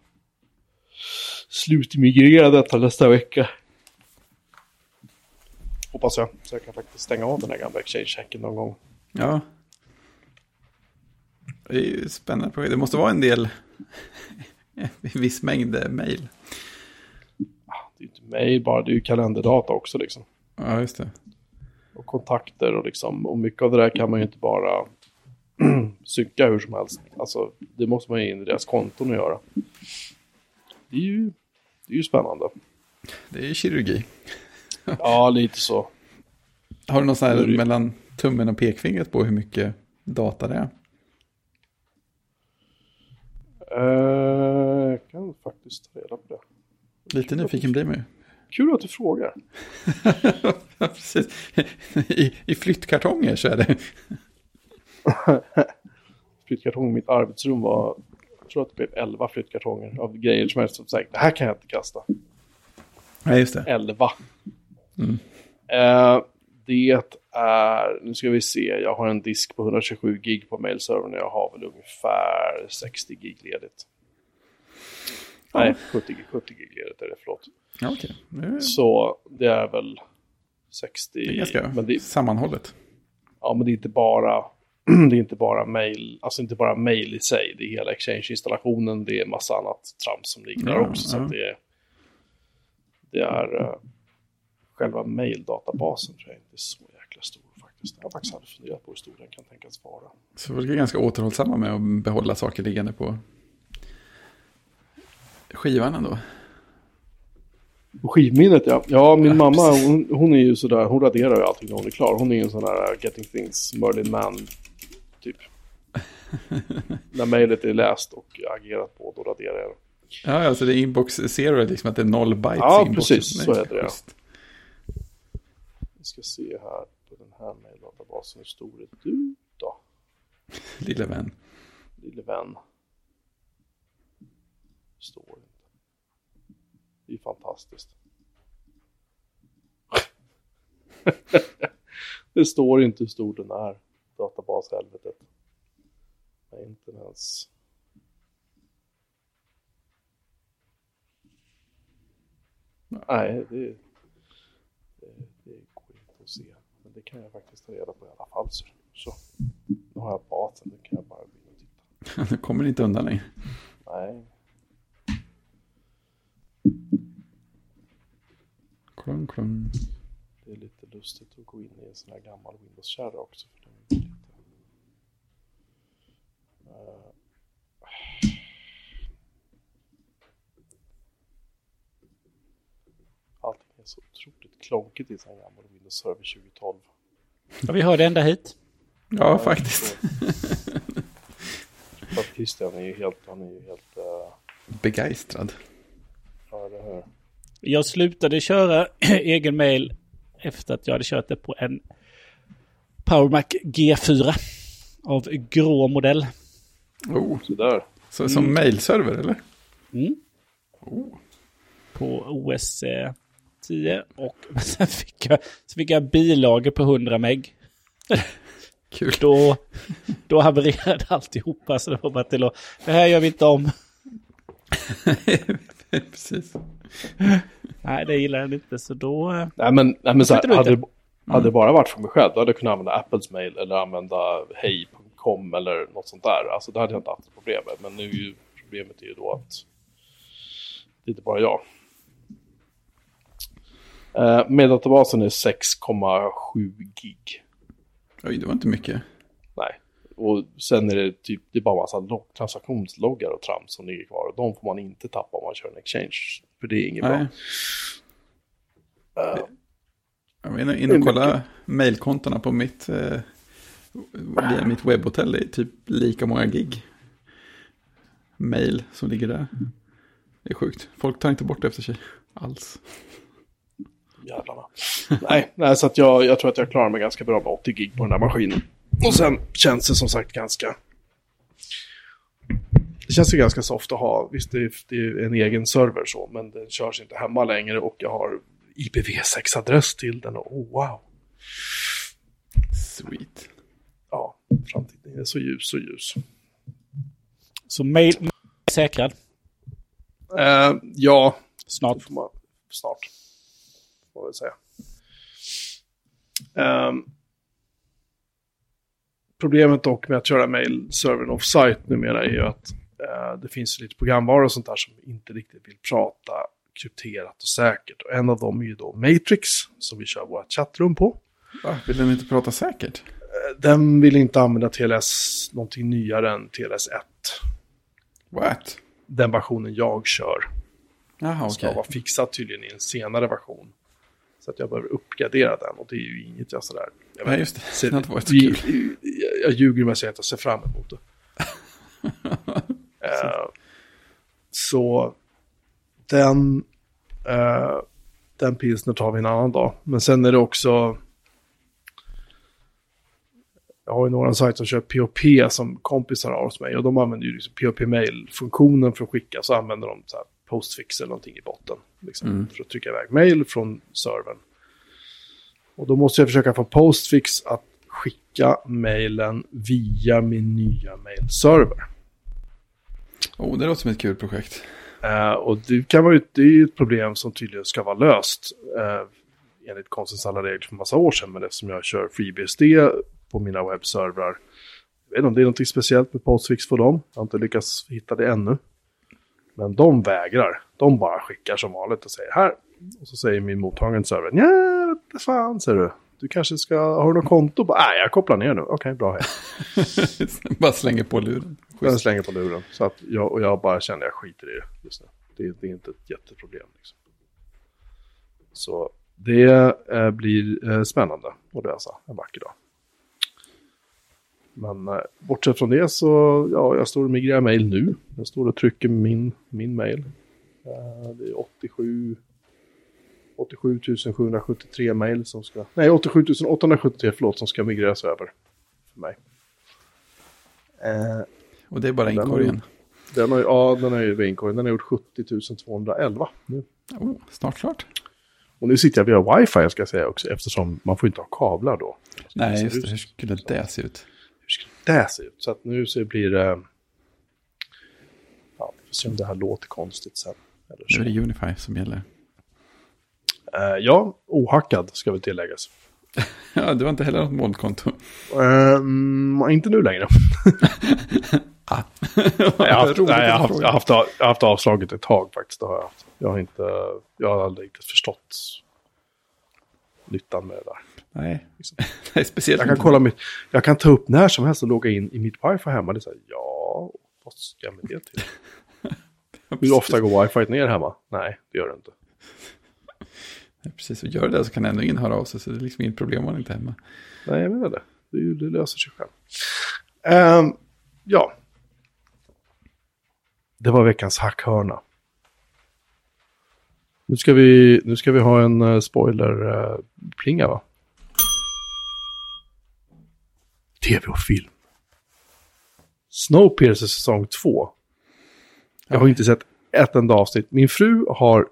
slutmigrera detta nästa vecka. Hoppas jag. Så jag kan faktiskt stänga av den här gamla exchange-checken någon gång. Ja. Det är ju spännande projekt. Det måste vara en del, en viss mängd mejl. Det är inte mejl bara, det är ju kalenderdata också liksom. Ja, just det. Och kontakter och liksom. Och mycket av det där kan man ju inte bara synka hur som helst. Alltså, det måste man ju in i deras konton och göra. Det är ju, det är ju spännande. Det är ju kirurgi. Ja, lite så. Har du någon sån här mellan tummen och pekfingret på hur mycket data det är? Eh, jag kan faktiskt ta reda på det. Lite nyfiken blir man ju. Kul att du frågar. Precis. I, I flyttkartonger så är det. Flyttkartong i mitt arbetsrum var, jag tror att det blev 11 flyttkartonger av grejer som jag sagt, det här kan jag inte kasta. Ja, just det. 11. Mm. Eh, det är, nu ska vi se, jag har en disk på 127 gig på mailservern och jag har väl ungefär 60 gig ledigt. Nej, 70, gig- 70 gig ledigt är det, förlåt. Ja, okej. Det Så det är väl 60, Det är ganska men det, sammanhållet. ja, men det är inte bara det är inte bara mail, alltså inte bara mail i sig, det är hela Exchange-installationen, det är massa annat trams som ligger där Ja, också. Så ja. det är, det är eh, själva mail-databasen tror jag inte är så jäkla stor faktiskt. Jag har faktiskt aldrig funderat på hur stor den kan tänkas vara. Så folk är ganska återhållsamma med att behålla saker liggande på skivan ändå. Skivminnet ja. Ja, min Ja, mamma hon, hon är ju sådär, hon raderar ju allting när hon är klar. Hon är ju en sån här Getting Things, Merlin Man typ. när mejlet är läst och agerat på, då raderar jag det. Ja, alltså det är inbox zero, liksom att det är noll bytes Ja, precis, så heter det, ja. Vi ska se här på den här mejldatabasen, hur stor är du då? Lille vän. Lille vän. Står inte. Det är fantastiskt. det står inte hur stor den är, databashelvetet. Maintenance. Nej, det, det, det går inte att se. Men det kan jag faktiskt ta reda på i alla fall. Så, så. Nu har jag basen, nu kan jag bara gå in och titta. Du kommer inte undan längre. Nej, Klung, klung. det är lite lustigt att gå in i en sån här gammal Windows-kärra också. För den är lite... Eh, Allting är så otroligt klonkigt i här gammal Windows Server 2012. Ja, vi hörde ända hit. Ja, faktiskt. För att Christian är ju helt, han är ju helt, uh, Begeistrad. ja det här. Jag slutade köra egen mail efter att jag hade kört det på en PowerMac G4 av grå modell. Oh, Så där. så, som mailserver, eller? Mm. Oh. På OS eh, 10 och sen fick jag, så fick jag bilager på 100 meg. Kul. Då, då havererade alltihopa så det var bara till att det här gör vi inte om. Precis. Nej, det gillar jag inte så då... eh, Nej men, nej, men så här, hade, det- hade det bara varit för mig själv, då hade jag kunnat använda Apples mail eller använda hej.com eller något sånt där. Alltså det hade jag inte haft problem med. Men nu är ju problemet är ju då att det är inte bara jag. Eh, Maildatabasen är 6,7 gig. Oj, det var inte mycket. Nej. Och sen är det typ, det är bara massa log- transaktionsloggar och trams som ligger kvar. Och de får man inte tappa om man kör en exchange. För det är inget Nej. bra. Eh, Jag var inne, och kolla mailkontona på mitt, eh, via mitt webbhotell. Det är typ lika många gig mail som ligger där. Det är sjukt. Folk tar inte bort det efter sig alls. Jävlarna. nej, nej, så att jag, jag tror att jag klarar mig ganska bra med 80 gig på den här maskinen. Och sen känns det som sagt ganska... Det känns ju ganska soft att ha, visst det är, det är en egen server så, men den körs inte hemma längre och jag har IPv6-adress till den och oh wow. Sweet. Ja, framtiden är så ljus, så ljus. Så mail mail är säkrad Eh, ja, snart. det får man säga. Ehm, problemet dock med att köra mail-servern off-site numera är ju att eh, det finns lite programvaror och sånt där som inte riktigt vill prata krypterat och säkert. Och en av dem är ju då Matrix, som vi kör vårt chattrum på. Va? Vill den inte prata säkert? Eh, Den vill inte använda TLS någonting nyare än TLS 1. What? Den versionen jag kör. Jaha, ska okej. vara fixad tydligen i en senare version. Att jag behöver uppgradera den och det är ju inget jag sådär... Jag Nej, just det. ser- Det hade varit så vi- kul. jag- Jag ljuger säger att jag ser fram emot det. Eh, så den, eh, den pilsner tar vi en annan dag. Men sen är det också... Jag har ju några sajter som kör POP som kompisar har hos mig. Och de använder ju liksom POP-mail-funktionen för att skicka. Så använder de så här postfix eller någonting i botten. Liksom, Mm. För att trycka iväg mail från servern. Och då måste jag försöka få postfix att skicka mailen via min nya mailserver. Oh, det låter som ett kul projekt. Eh, och det kan vara det är ju ett problem som tydligen ska vara löst uh, enligt konstens alla regler för massa år sedan. Men eftersom jag kör FreeBSD på mina webbservrar. Jag vet inte om det är något speciellt med Postfix för dem. Jag har inte lyckats hitta det ännu. Men de vägrar. De bara skickar som vanligt och säger här. Och så säger min mottagande server. Ja, vad fan säger du. Du kanske ska, har du något konto? Nej, jag kopplar ner nu. Okej, bra. Hej. Bara slänger på luren. Den slänger på luren. Så att jag, och jag bara känner att jag skiter i det just nu. Det, det är inte ett jätteproblem. Liksom. Så det eh, blir eh, spännande att lösa en vacker dag. Men eh, bortsett från det så, ja, jag står och migrerar mail nu. Jag står och trycker min, min mail. Eh, det är 87, 87 773 mail som ska, nej 87 873 förlåt, som ska migreras över för mig. Eh, Och det är bara inkorgen. den har, ja, den har ju Vaincoin. Den har gjort 70 211 nu. Oh, snart klart. Och nu sitter jag via wifi ska jag säga också, eftersom man får inte ha kablar då. Nej, just det. Hur skulle det se ut? Se ut? Så att nu så blir det... Ja, vi får se om det här låter konstigt sen. Eller Nu så. är det Unify som gäller. Eh, ja, ohackad ska väl tilläggas. Ja, det var inte heller något molnkonto. Um, inte nu längre. Ah. jag, har haft, nej, jag, har haft, jag, har haft, jag har haft avslaget ett tag faktiskt. Har jag, haft. jag har inte... Jag har aldrig riktigt förstått nyttan med det där. Nej, det är speciellt. Jag kan, kolla mitt, jag kan ta upp när som helst och logga in i mitt wifi hemma. Det är så här, ja, vad ska jag med det till? Hur ofta går wifi ner hemma? Nej, det gör det inte. Ja, Precis, och gör det så kan ändå ingen höra av sig. Så det är liksom inget problem om man inte är hemma. Nej, jag menar det. Det, det löser sig själv. Ehm, ja. Det var veckans hackhörna. Nu ska vi, nu ska vi ha en uh, spoiler-plinga va? Tv och film. Snowpiercer säsong 2. Jag har inte sett ett enda avsnitt. Min fru har,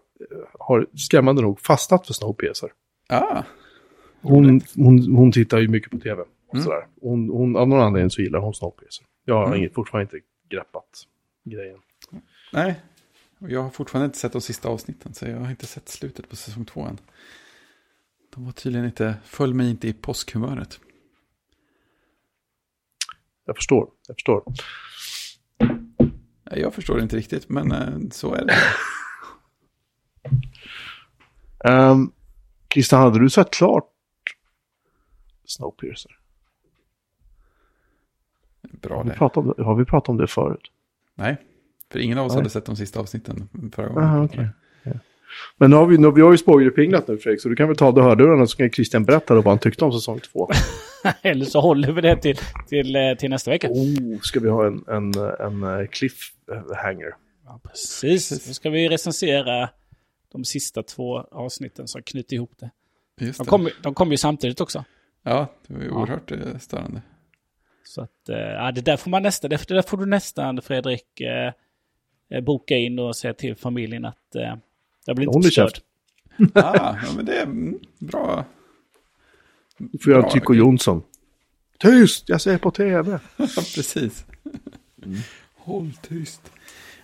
har skrämmande nog fastnat för Snowpiercer. Ah, Hon, hon, hon tittar ju mycket på tv. Och Mm. sådär. Hon, hon, av någon anledning så gillar hon Snowpiercer. Jag har Mm. inget, fortfarande inte greppat grejen. nej. Jag har fortfarande inte sett de sista avsnitten. Så jag har inte sett slutet på säsong två än. De var tydligen inte, föll mig inte i påskhumöret. Jag förstår, jag förstår. Jag förstår inte riktigt, men eh, så är det. Um, Christian, hade du sett klart Snowpiercer? Bra Har vi, det. pratat om det, har vi pratat om det förut? Nej, för ingen av oss Nej. hade sett de sista avsnitten förra gången. Aha, okej. Ja. Men nu har vi, nu, vi har ju spoilerpinglat nu Fredrik, så du kan väl ta det hörlurarna så kan Christian berätta då vad han tyckte om säsong två. Eller så håller vi det till, till, eh, till nästa vecka. Oh, ska vi ha en, en, en eh, cliffhanger? Ja, precis. Nu ska vi recensera de sista två avsnitten som knyter ihop det. Just De det. kom, de kom ju samtidigt också. Ja, det var ju oerhört eh, störande. Så att, ja, det där får man nästan, det där får du nästan Fredrik eh, boka in och säga till familjen att eh, jag blir inte förstörd. Ah, ja, men det är mm, bra. Du får göra Tycho. Jonsson. Tyst, jag säger på tv. Precis. Håll tyst.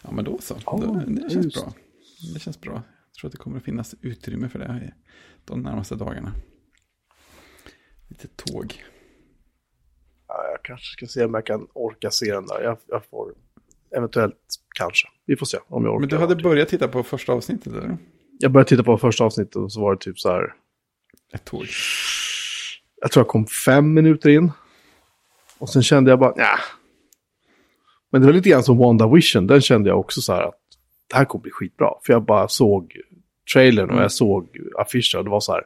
Ja, men då så. Då, det känns just. bra. Det känns bra. Jag tror att det kommer att finnas utrymme för det i de närmaste dagarna. Lite tåg. Ja, jag kanske ska se om jag kan orka se den där. Jag, jag får eventuellt kanske. Vi får se om jag orkar. Men du hade börjat titta på första avsnittet, eller? Jag började titta på första avsnittet och så var det typ så här. Ett tåg. Jag tror jag kom fem minuter in. Och sen kände jag bara, ja. Men det var lite grann som WandaVision. Den kände jag också så här att det här kommer bli skitbra. För jag bara såg trailern och jag såg affischer och det var så här.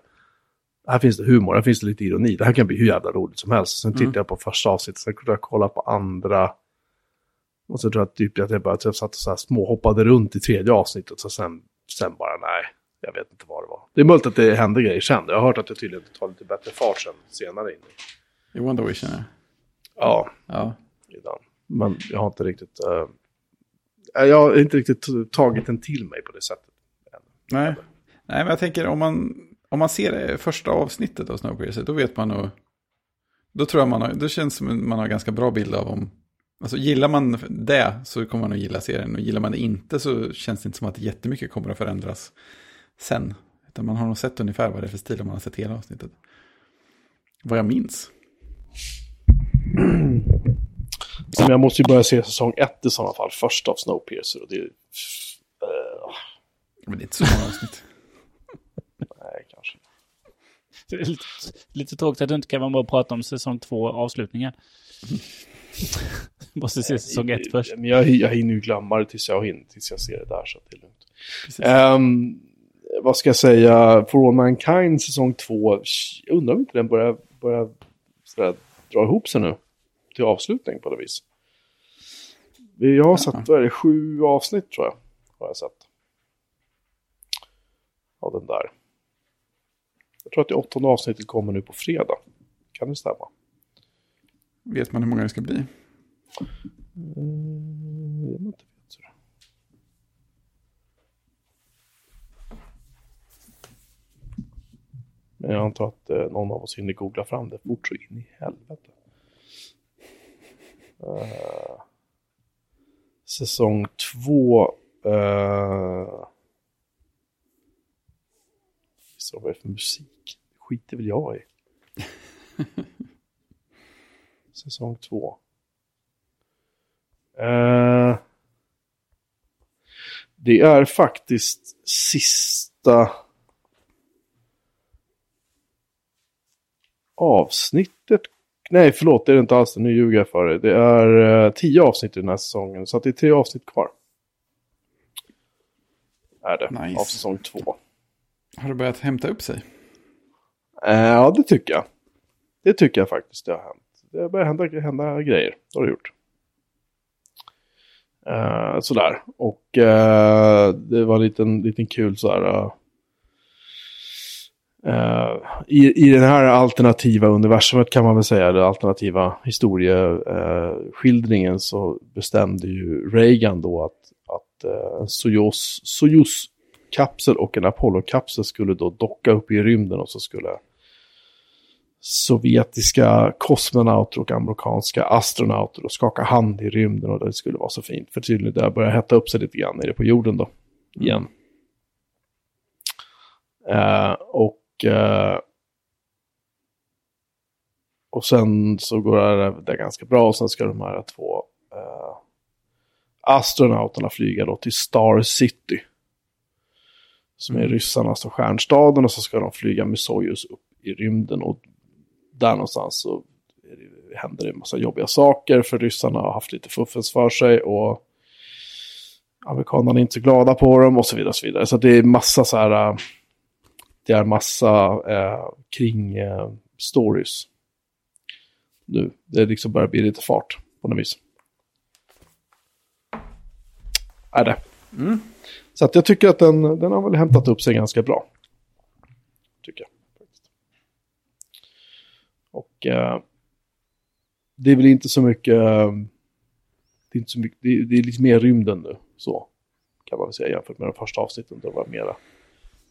Här finns det humor, här finns det lite ironi. Det här kan bli hur jävla roligt som helst. Sen tittade jag på första avsnittet, sen kunde jag kolla på andra. Och så tror jag typ att jag bara jag satt och så här småhoppade runt i tredje avsnittet. Så sen, sen bara nej, jag vet inte vad det var. Det är möjligt att det hände grejer sen. Jag har hört att det tydligen tar lite bättre fart sen senare in. I Wonder Vision, ja. Ja, ja. redan. Men jag har inte riktigt... eh, jag har inte riktigt tagit den till mig på det sättet. Nej. Nej, men jag tänker om man, om man ser det första avsnittet av Snowpiercer, då vet man nog... Då tror jag man har, då känns som man har ganska bra bild av om... Alltså gillar man det så kommer man att gilla serien. Och gillar man det inte så känns det inte som att jättemycket kommer att förändras sen. Utan man har nog sett ungefär vad det är för stil om man har sett hela avsnittet. Vad jag minns. Men jag måste ju börja se säsong ett i sådana fall. Först av Snowpiercer. Och det är... eh, Men det är inte så många avsnitt. nej, kanske. Det är lite, lite tråkigt att du inte kan vara med och prata om säsong två avslutningen. Måste se säsong ett först. Men jag, jag hinner ju glömma det tills jag, hinner, tills jag ser det där. Så det är lugnt. Ehm, vad ska jag säga? For All Mankind säsong två. Undrar om inte den börjar, börjar sådär, dra ihop sig nu. Till avslutning på det vis. Jag har sett, vad är det, sju avsnitt tror jag. Har jag sett. Av den där. Jag tror att det åttonde avsnittet kommer nu på fredag. Kan det stämma? Vet man hur många det ska bli? Mm, jag inte vet. så. Men jag antar att eh, någon av oss hinner googla fram det fort så in i helvete. Eh, säsong två. Uh, vad är det för musik? Skiter väl jag i. säsong två. Eh, det är faktiskt sista avsnittet. Nej, förlåt, det är det inte alls. Nu ljuger jag för dig. Det är eh, tio avsnitt i den här säsongen. Så att det är tre avsnitt kvar. Är det. Nice. Av säsong två. Har det börjat hämta upp sig? Eh, ja, det tycker jag. Det tycker jag faktiskt det har hänt. Det börjar hända, hända grejer. Det har det gjort. Uh, sådär. Och uh, det var en liten, liten kul sådär. Uh, i, I den här alternativa universumet kan man väl säga, den alternativa historieskildringen så bestämde ju Reagan då att, att uh, Soyuz, Soyuz-kapsel och en Apollo-kapsel skulle då docka upp i rymden och så skulle sovjetiska kosmonauter och amerikanska astronauter och skaka hand i rymden och det skulle vara så fint. För tydligen det börjar hetta upp sig lite grann nere på jorden då. Igen. Eh, och, eh, och sen så går det, det ganska bra och sen ska de här två eh, astronauterna flyga då till Star City. Som är ryssarnas och stjärnstaden och så ska de flyga med Soyuz upp i rymden och där någonstans så är det, händer det en massa jobbiga saker för ryssarna har haft lite fuffens för sig och amerikanerna är inte så glada på dem och så vidare. Och så, vidare. så det är massa så här, äh, det är massa eh, kring eh, stories nu. Det liksom börjar bli lite fart på något vis. Är det. Mm. Så att jag tycker att den, den har väl hämtat upp sig ganska bra. Tycker jag. Och eh, det är väl inte så mycket, eh, det är, inte så mycket det, är- det är lite mer rymden nu, så kan man väl säga jämfört med de första avsnitten. De var mera,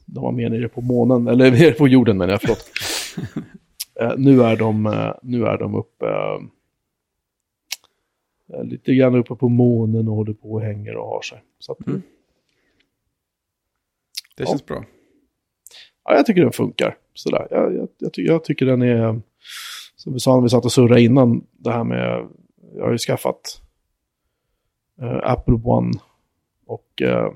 de var mer nere på månen, eller nere på jorden men jag förlåt. Eh, nu, är de, eh, nu är de uppe eh, lite grann uppe på månen och håller på och hänger och har sig. Så att, Mm. Det Ja. känns bra. ja, jag tycker den funkar. Sådär. Jag, jag, jag, ty jag tycker den är, som vi sa när vi satt och surrade innan, det här med, jag har ju skaffat eh, Apple One och eh,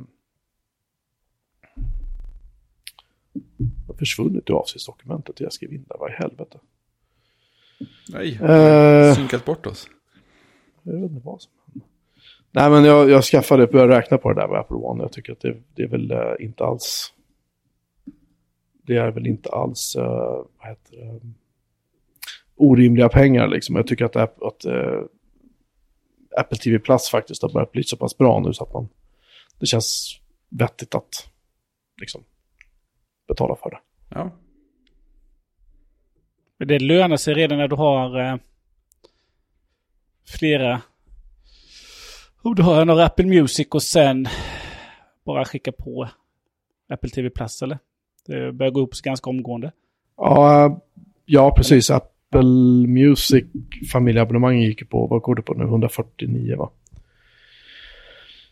har försvunnit ur avsnittsdokumentet jag skrev in där, vad i helvete. Nej, Eh, synkat bort oss. jag vet inte vad som hände. Nej, men jag, jag skaffade, började räkna på det där med Apple One. Jag tycker att det, det är väl eh, inte alls... Det är väl inte alls, eh, vad heter det, orimliga pengar liksom. Jag tycker att, att eh, Apple TV Plus faktiskt har börjat bli så pass bra nu så att man... Det känns vettigt att liksom betala för det. Ja, Men det lönar sig redan när du har eh, flera... Om du har några Apple Music och sen bara skicka på Apple TV Plus eller? Det börjar gå upp ganska omgående. Ja, ja precis. Apple Music familjeabonnemang gick på, vad går det på nu, 149 va?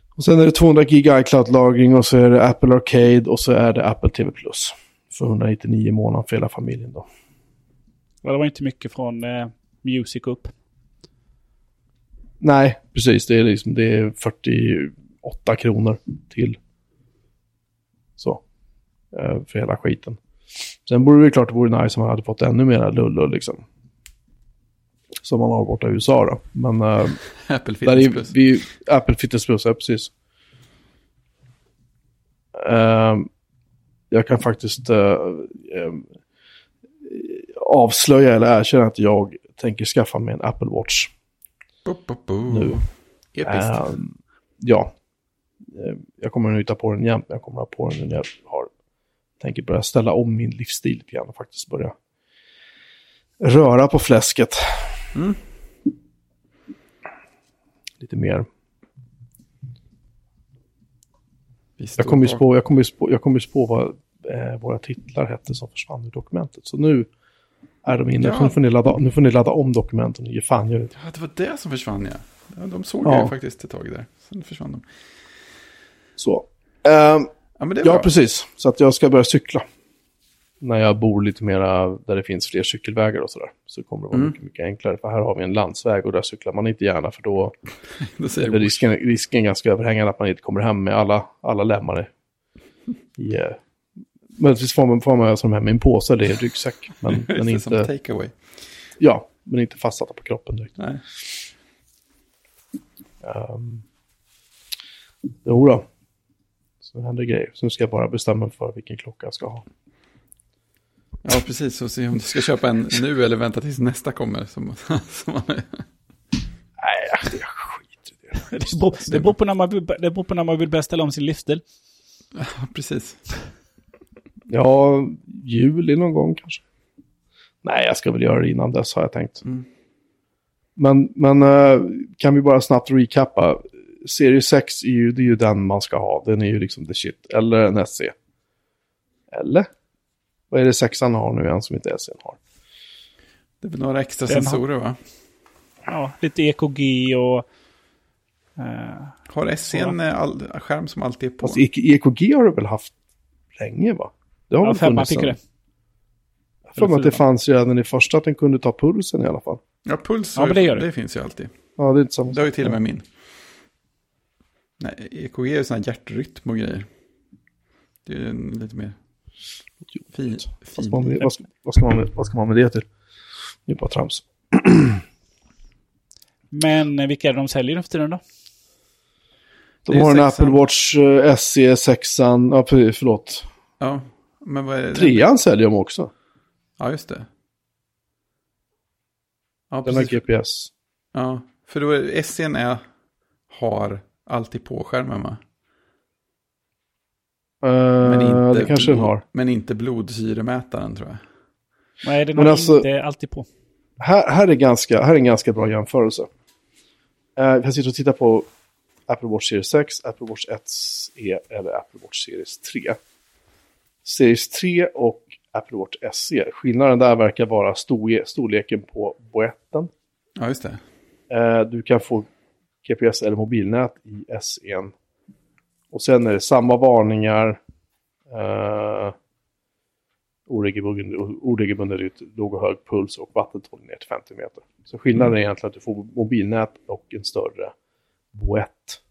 Och sen är det 200 gig iCloud-lagring och så är det Apple Arcade och så är det Apple TV Plus. För 199 i månaden för hela familjen då. Ja, det var inte mycket från eh, Music upp. Nej, precis. Det är, liksom, det är 48 kronor till. Så. Eh, För hela skiten. Sen vore det klart det vore nice om man hade fått ännu mer lullull liksom. Som man har borta i USA då. Men eh, Apple där Fitness är Plus. vi, Apple Fitness Plus, ja precis. Eh, jag kan faktiskt eh, eh, avslöja eller erkänna att jag tänker skaffa mig en Apple Watch. Bo, bo, bo. Nu. Episkt. Ja. Jag kommer nog ha på den jämt, men jag kommer ha på den när jag har, tänker börja ställa om min livsstil lite grann och faktiskt börja röra på fläsket. Mm. Lite mer. Jag kommer ju spå, jag kommer spå, jag kommer spå vad eh, våra titlar hette som försvann ur dokumentet. Så nu är de inne, Ja. nu får, ni ladda, nu får ni ladda om dokumenten och ge fan det. Ja, det var det som försvann ja. de såg Ja. jag faktiskt ett tag där. Sen försvann de. Så. Ehm, Ja, men det är Ja, bra. precis. Så att jag ska börja cykla. När jag bor lite mera där det finns fler cykelvägar och sådär. Så kommer det vara Mm. mycket, mycket enklare. För här har vi en landsväg och där cyklar man inte gärna. För då Då är risken, risken ganska överhängande att man inte kommer hem med alla, alla lemmar eh, möjligtvis får man, får man alltså hem med en påse eller i en ryggsäck. Men, men, det som inte, takeaway. ja, men inte fastsatta på kroppen direkt. Nej. Um, jo då. Så händer grejer. Så nu ska jag bara bestämma mig för vilken klocka jag ska ha. Ja, precis. Och se om du ska köpa en nu eller vänta tills nästa kommer. Som, som man, Nej, jag skiter i det. Det beror, det, beror på när man, vill- det beror på när man vill börja ställa om sin livsstil. ja, precis. Ja, juli någon gång kanske. Nej, jag ska väl göra det innan dess har jag tänkt. Mm. Men, men eh, kan vi bara snabbt recappa. Serie 6 är ju, det är ju den man ska ha. Den är ju liksom the shit. Eller en SE. Eller? Vad är det sexan har nu igen som inte SE har? Det är väl några extra Den har- sensorer va? Ja, lite EKG och... eh, Har SE en eh, all, skärm som alltid är på? E- EKG har du väl haft länge va? Det har ja, femman fick ju det. Jag har mig att det fanns redan i första att den kunde ta pulsen i alla fall. Ja, puls Ja, har men ju- det gör det. det finns ju alltid. Ja, det är inte samma Det har ju till och med min. Nej, EKG är sån här hjärtrytm och grejer. Det är en lite mer fin. Vad ska, man med, vad, ska, vad, ska man med, vad ska man med det till? Det är bara trams. Men vilka är det de säljer nu för tiden då? De har en. Apple Watch eh, SE 6 ja förlåt. Ja, men vad är det? Trean säljer de också. Ja, just det. Ja, Den har. GPS. Ja, för då är SCN är, har alltid på skärmen va? Men Uh, inte det kanske den har. Men inte blodsyremätaren tror jag. Nej, den Men har alltså- inte alltid på. Här, här, är ganska, här är en ganska bra jämförelse. Uh, jag sitter och tittar på Apple Watch Series 6, Apple Watch 1E eller Apple Watch Series 3. Series 3 och Apple Watch SE. Skillnaden där verkar vara stor, storleken på boetten. Ja, just det. Eh, du kan få GPS eller mobilnät i SE. Och sen är det samma varningar. Eh, oregelbunden, oregelbunden låg och hög puls och vattentålig ner till 50 meter. Så skillnaden är egentligen att du får mobilnät och en större boett.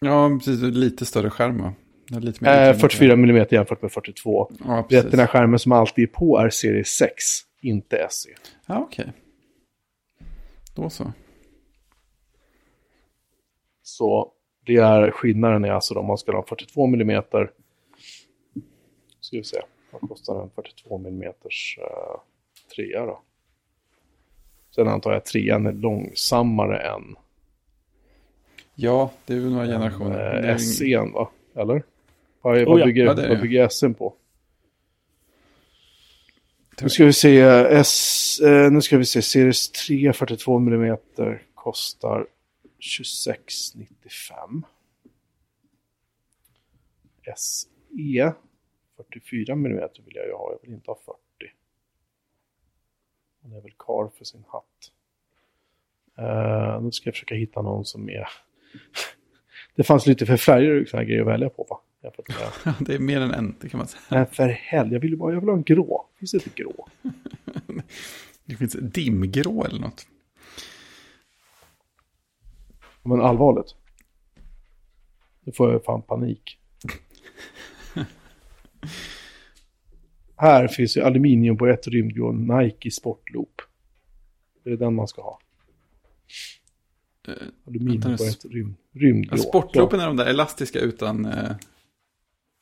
Ja, precis. Lite större skärm Lite mer Eh, utrymme. 44 mm jämfört med 42. Ja, precis. Retina-skärmen som alltid är på är serie 6, inte. SE. Ja, okej. Då så. Så det är skillnaden är alltså om man ska ha 42 mm. Ska vi se, vad kostar en 42 mm uh, trea då? Sen antar jag att trean är långsammare än Ja, det är väl några generationer. Ju ing- SE'n va? Eller? Vad, Oh vad, ja. bygger, Ja, vad bygger SE'n på? Nu ska vi se, eh, S, eh, nu ska vi se, Series 3 42 mm kostar 26,95. SE 44 mm vill jag ju ha, jag vill inte ha 40. Han är väl kar för sin hatt. Uh, nu ska jag försöka hitta någon som är... det fanns lite för färger och här grejer att välja på va? Det är mer än en, det kan man säga. Nej, för helvete. Jag vill bara jag vill ha en grå. Finns det inte grå? Det finns dimgrå eller något. Men allvarligt. Nu får jag fan panik. Här finns ju aluminium på ett rymdgrå Nike Sportloop. Det är den man ska ha. Eh, Aluminium på ett rym, rymdgrå. Ja, sportloopen är de där elastiska utan... Eh,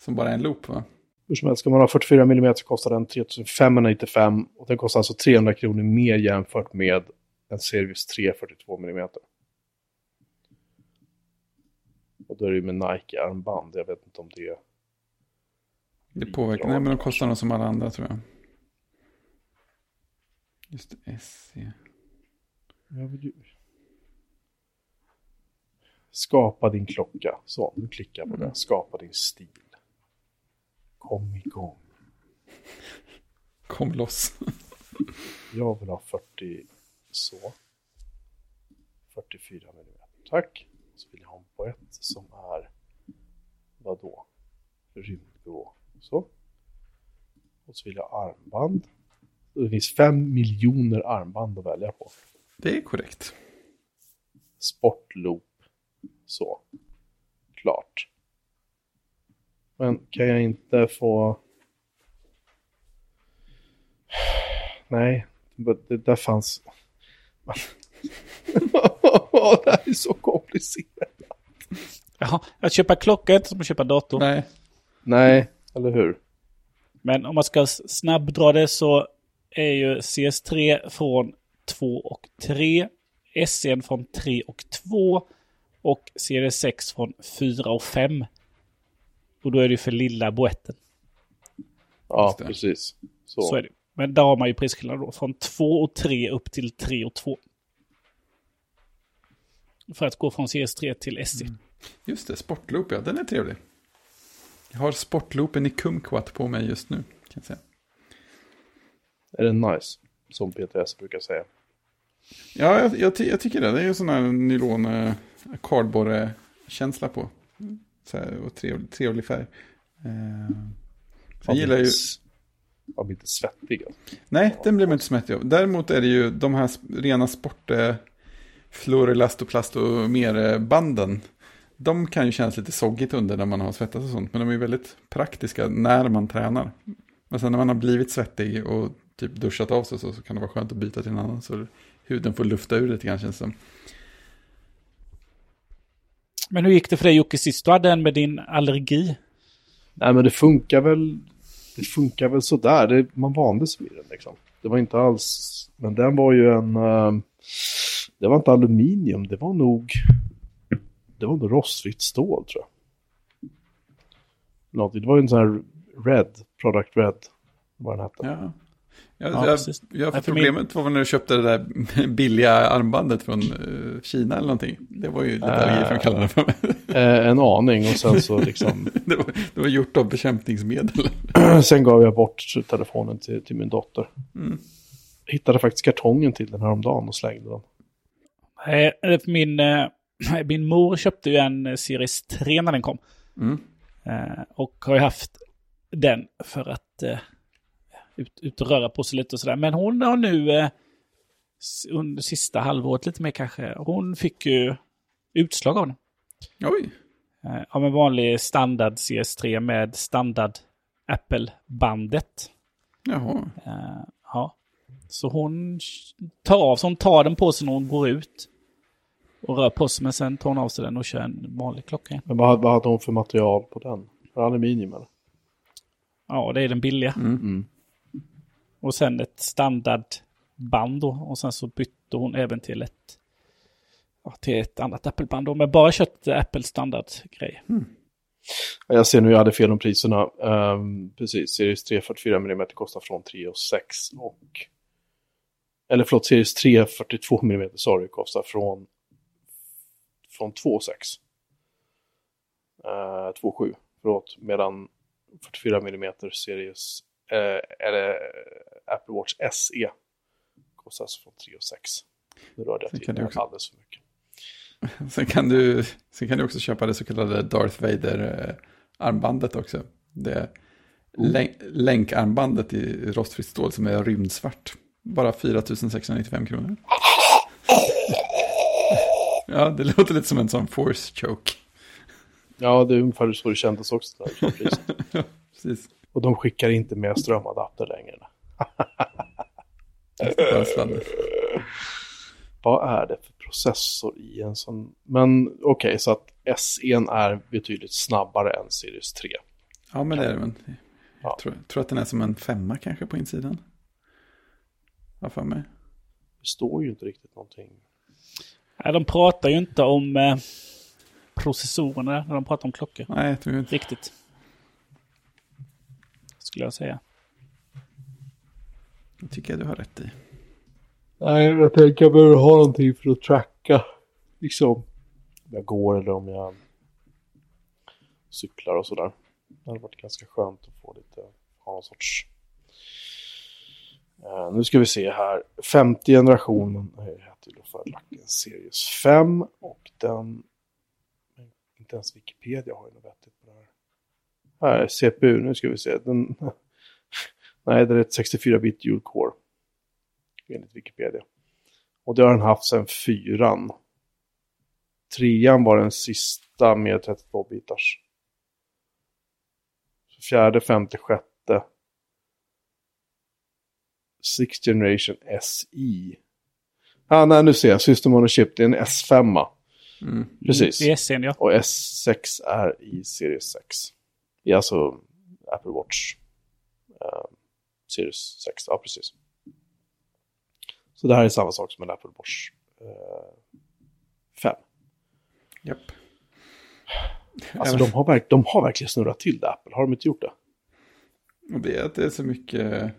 som bara är en loop va? Hur som helst, ska man ha 44 mm så kostar den 3595 och den kostar alltså 300 kronor mer jämfört med en Service 3 42 mm. Och då är det ju med Nike-armband, jag vet inte om det är... Det påverkar. Nej, men de kostar nog som alla andra tror jag. Just E. SC. Jag vill ju... Skapa din klocka. Så, nu klickar jag på det. Skapa din stil. Kom igång. Kom loss. Jag vill ha 40 så. 44 mm. Tack. Så vill jag ha en boett som är vad då? Rymdgrå. Så. Och så vill jag armband. Det finns fem miljoner armband att välja på. Det är korrekt. Sportloop. Så. Klart. Men kan jag inte få... Nej, det där fanns... det här är så komplicerat. Jaha, att köpa klocka är inte som att köpa dator. Nej. Nej, eller hur? Men om man ska snabbdra det så är ju CS3 från 2 och 3. SN från 3 och 2. Och Series 6 från 4 och 5. Och då är det ju för lilla boetten. Ja, precis. Så. Så är det. Men där har man ju prisskillnad då. Från 2 och 3 upp till 3 och 2. För att gå från CS3 till SC. Just det, sportloop ja, den är trevlig. Jag har sportloopen i kumquat på mig just nu. Kan jag säga. Är den nice? Som PTS brukar säga. Ja, jag, jag, ty- jag tycker det. Det är ju sån här nylon eh, kardborre-känsla på. Så här, och trevlig, trevlig färg. Eh, jag gillar ju... Man blir inte svettig. Alltså. Nej, den blir man inte smättig av. Däremot är det ju de här rena sport... Fluorelast och plast och mer banden. De kan ju kännas lite soggigt under när man har svettats och sånt. Men de är ju väldigt praktiska när man tränar. Men sen när man har blivit svettig och typ duschat av sig så, så kan det vara skönt att byta till en annan. Så huden får lufta ur lite grann känns det som. Men hur gick det för dig Jocke sist du hade en med din allergi? Nej, men det funkar väl. Det funkar väl sådär. Det, man vande sig vid den liksom. Det var inte alls. Men den var ju en. eh, det var inte aluminium. Det var nog. Det var nog rostfritt stål tror jag. Något, det var ju en sån här Red. Product Red. Vad den hette. Ja. Ja, Ja, jag, jag, Nej, för problemet var väl när du köpte det där billiga armbandet från eh, Kina eller någonting. Det var ju lite Äh. allergiframkallande för mig. Eh, en aning och sen så liksom... Det var, det var gjort av bekämpningsmedel. sen gav jag bort telefonen till, till min dotter. Mm. Jag hittade faktiskt kartongen till den här om dagen och slängde den. Eh, Min, eh, min mor köpte ju en eh, Series 3 när den kom. Mm. Och har ju haft den för att ut, ut och röra på sig lite och sådär. Men hon har nu under sista halvåret lite mer kanske. Hon fick ju utslag av den. Oj, Av en vanlig standard CS3 med standard Apple-bandet. jaha. Ja. Så hon tar av så hon tar den på sig när hon går ut. Och rör på sig, men sen tar hon av sig den och kör en vanlig klocka igen. Men vad, vad hade hon för material på den? Var det aluminium eller? Ja, det är den billiga. Mm. Och sen ett standardband då. Och sen så bytte hon även till ett, ja, till ett annat Apple-band då. Men bara kött Apple standardgrej. Ja, Jag ser nu, jag hade fel om priserna. Ehm, precis, Series 3 44 mm kostar från 3 och 6 och... Eller förlåt, Series 3 42 mm, sorry, kostar från... Från 2 och 6. Uh, 2 och 7, förlåt. Medan 44 mm Series... eh, eller Apple Watch SE kostar alltså från 3 och 6. Nu rörde jag till också- alldeles för mycket. Sen kan, du, sen kan du också köpa det så kallade Darth Vader-armbandet också. Det länk, länkarmbandet i rostfritt stål som är rymdsvart. Bara 4 695 kronor. Ja, det låter lite som en sån force choke. Ja, det är ungefär så det kändes också. Där. Precis. Och de skickar inte med strömadapter längre. Vad är det för processor i en sån? Men okej, så att S1 är betydligt snabbare än Series 3. Ja, men det är det. Men Ja. jag tror, tror att den är som en femma kanske på insidan. Vad för mig. Det står ju inte riktigt någonting. Nej, de pratar ju inte om eh, processorerna när de pratar om klockor. Nej, jag tror inte. Riktigt. Skulle jag säga. Det tycker jag du har rätt i. Nej, jag tänker jag behöver ha någonting för att tracka. Liksom. Om jag går eller om jag cyklar och sådär. Det hade varit ganska skönt att få lite, ha någon sorts... Eh, nu ska vi se här. Femte generationen eh, heter ju då förlacken Series 5 och den... Inte ens Wikipedia har ju något vettigt på det här. Här är CPU, nu ska vi se. Den, nej, det är ett 64-bit dual core. Enligt Wikipedia. Och det har den haft sedan fyran. Trean var den sista med 32-bitars. Fjärde, femte, sjätte. Sixth Generation SI. Ah, nej, nu ser jag. System on a Chip, det är en S5. Mm. Precis. Det är sen ja. Och S6 är i Series 6. Det är alltså Apple Watch. eh, Series 6, ja precis. Så det här är samma sak som en Apple Watch eh, 5. Japp. Alltså de har, verk- de har verkligen snurrat till det, Apple. Har de inte gjort det? Och det är att det är så mycket...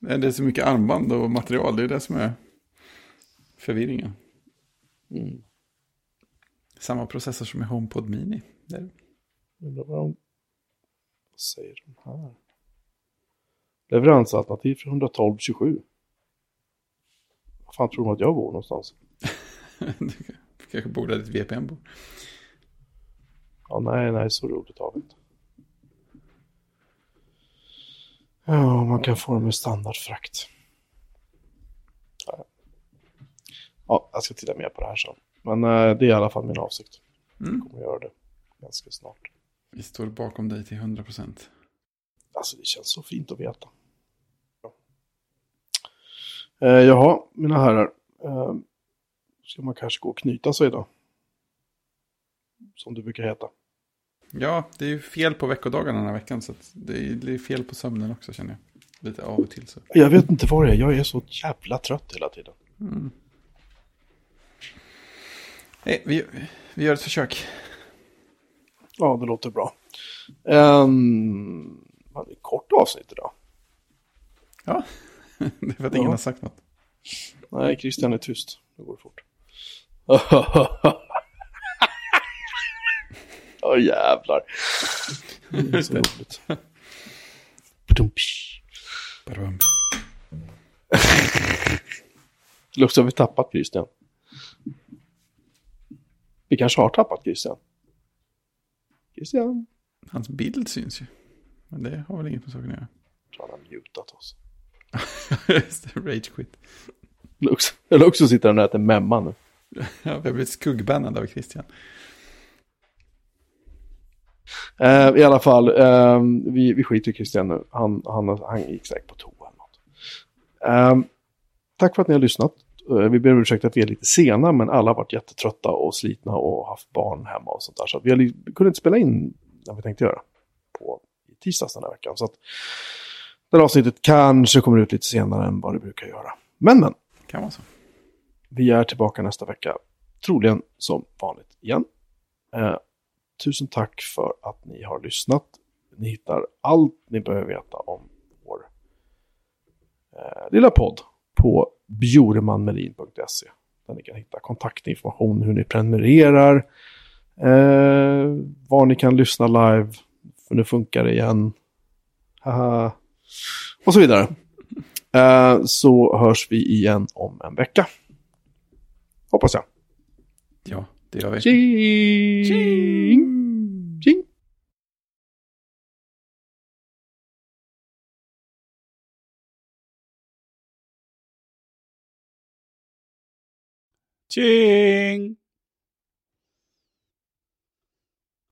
nej, Det är så mycket armband och material. Det är det som är förvirringen. Mm. Samma processor som i HomePod Mini. Det är... Undrar vad de säger de här? Leveransalternativ för 112-27. Vad fan tror de att jag bor någonstans? Du kanske borde ha ditt VPN på. Ja, nej, nej, så roligt har vi inte. Ja, man kan få det med standardfrakt. Ja, ja, jag ska titta mer på det här sen. Men eh, det är i alla fall min avsikt. Mm. Jag kommer göra det ganska snart. Vi står bakom dig till 100%. Alltså det känns så fint att veta. Ja. Eh, jaha, mina herrar. Eh, ska man kanske gå och knyta sig då? Som det brukar heta. Ja, det är ju fel på veckodagarna den här veckan. Så det är fel på sömnen också känner jag. Lite av och till så. Jag vet inte vad det är, jag är så jävla trött hela tiden. Mm. Hey, vi, vi gör ett försök. Ja, det låter bra. Um, det är ett kort avsnitt idag. Ja, det är för att ingen Ja. har sagt något. Nej, Christian är tyst. Det går fort. Åh jävlar. Det är så roligt. Eller också har vi tappat Christian. Vi kanske har tappat Christian. Christian. Hans bild syns ju. Men det har väl inget med saken att göra. Jag tror han har mutat oss. Just det, Rage quit. Eller också, sitter han och äter memma nu. Ja, vi har blivit skuggbannad av Christian. Eh, I alla fall, eh, vi, vi skiter i Christian nu. Han, han, han gick säkert på toa eller något. Eh, tack för att ni har lyssnat. Eh, vi ber om ursäkt att vi är lite sena, men alla har varit jättetrötta och slitna och haft barn hemma och sånt där. Så att vi, har, vi kunde inte spela in när vi tänkte göra på tisdags den här veckan. Så att det här avsnittet kanske kommer ut lite senare än vad det brukar göra. Men, men, Kan vara så. vi är tillbaka nästa vecka. Troligen som vanligt igen. Eh, tusen tack för att ni har lyssnat. Ni hittar allt ni behöver veta om vår eh, lilla podd på bjuremanmelin.se. Där ni kan hitta kontaktinformation, hur ni prenumererar, eh, var ni kan lyssna live, för nu funkar det igen. Haha. Och så vidare. Eh, så hörs vi igen om en vecka. Hoppas jag. Ja, det gör vi. Tjing! Tjing! Tjing!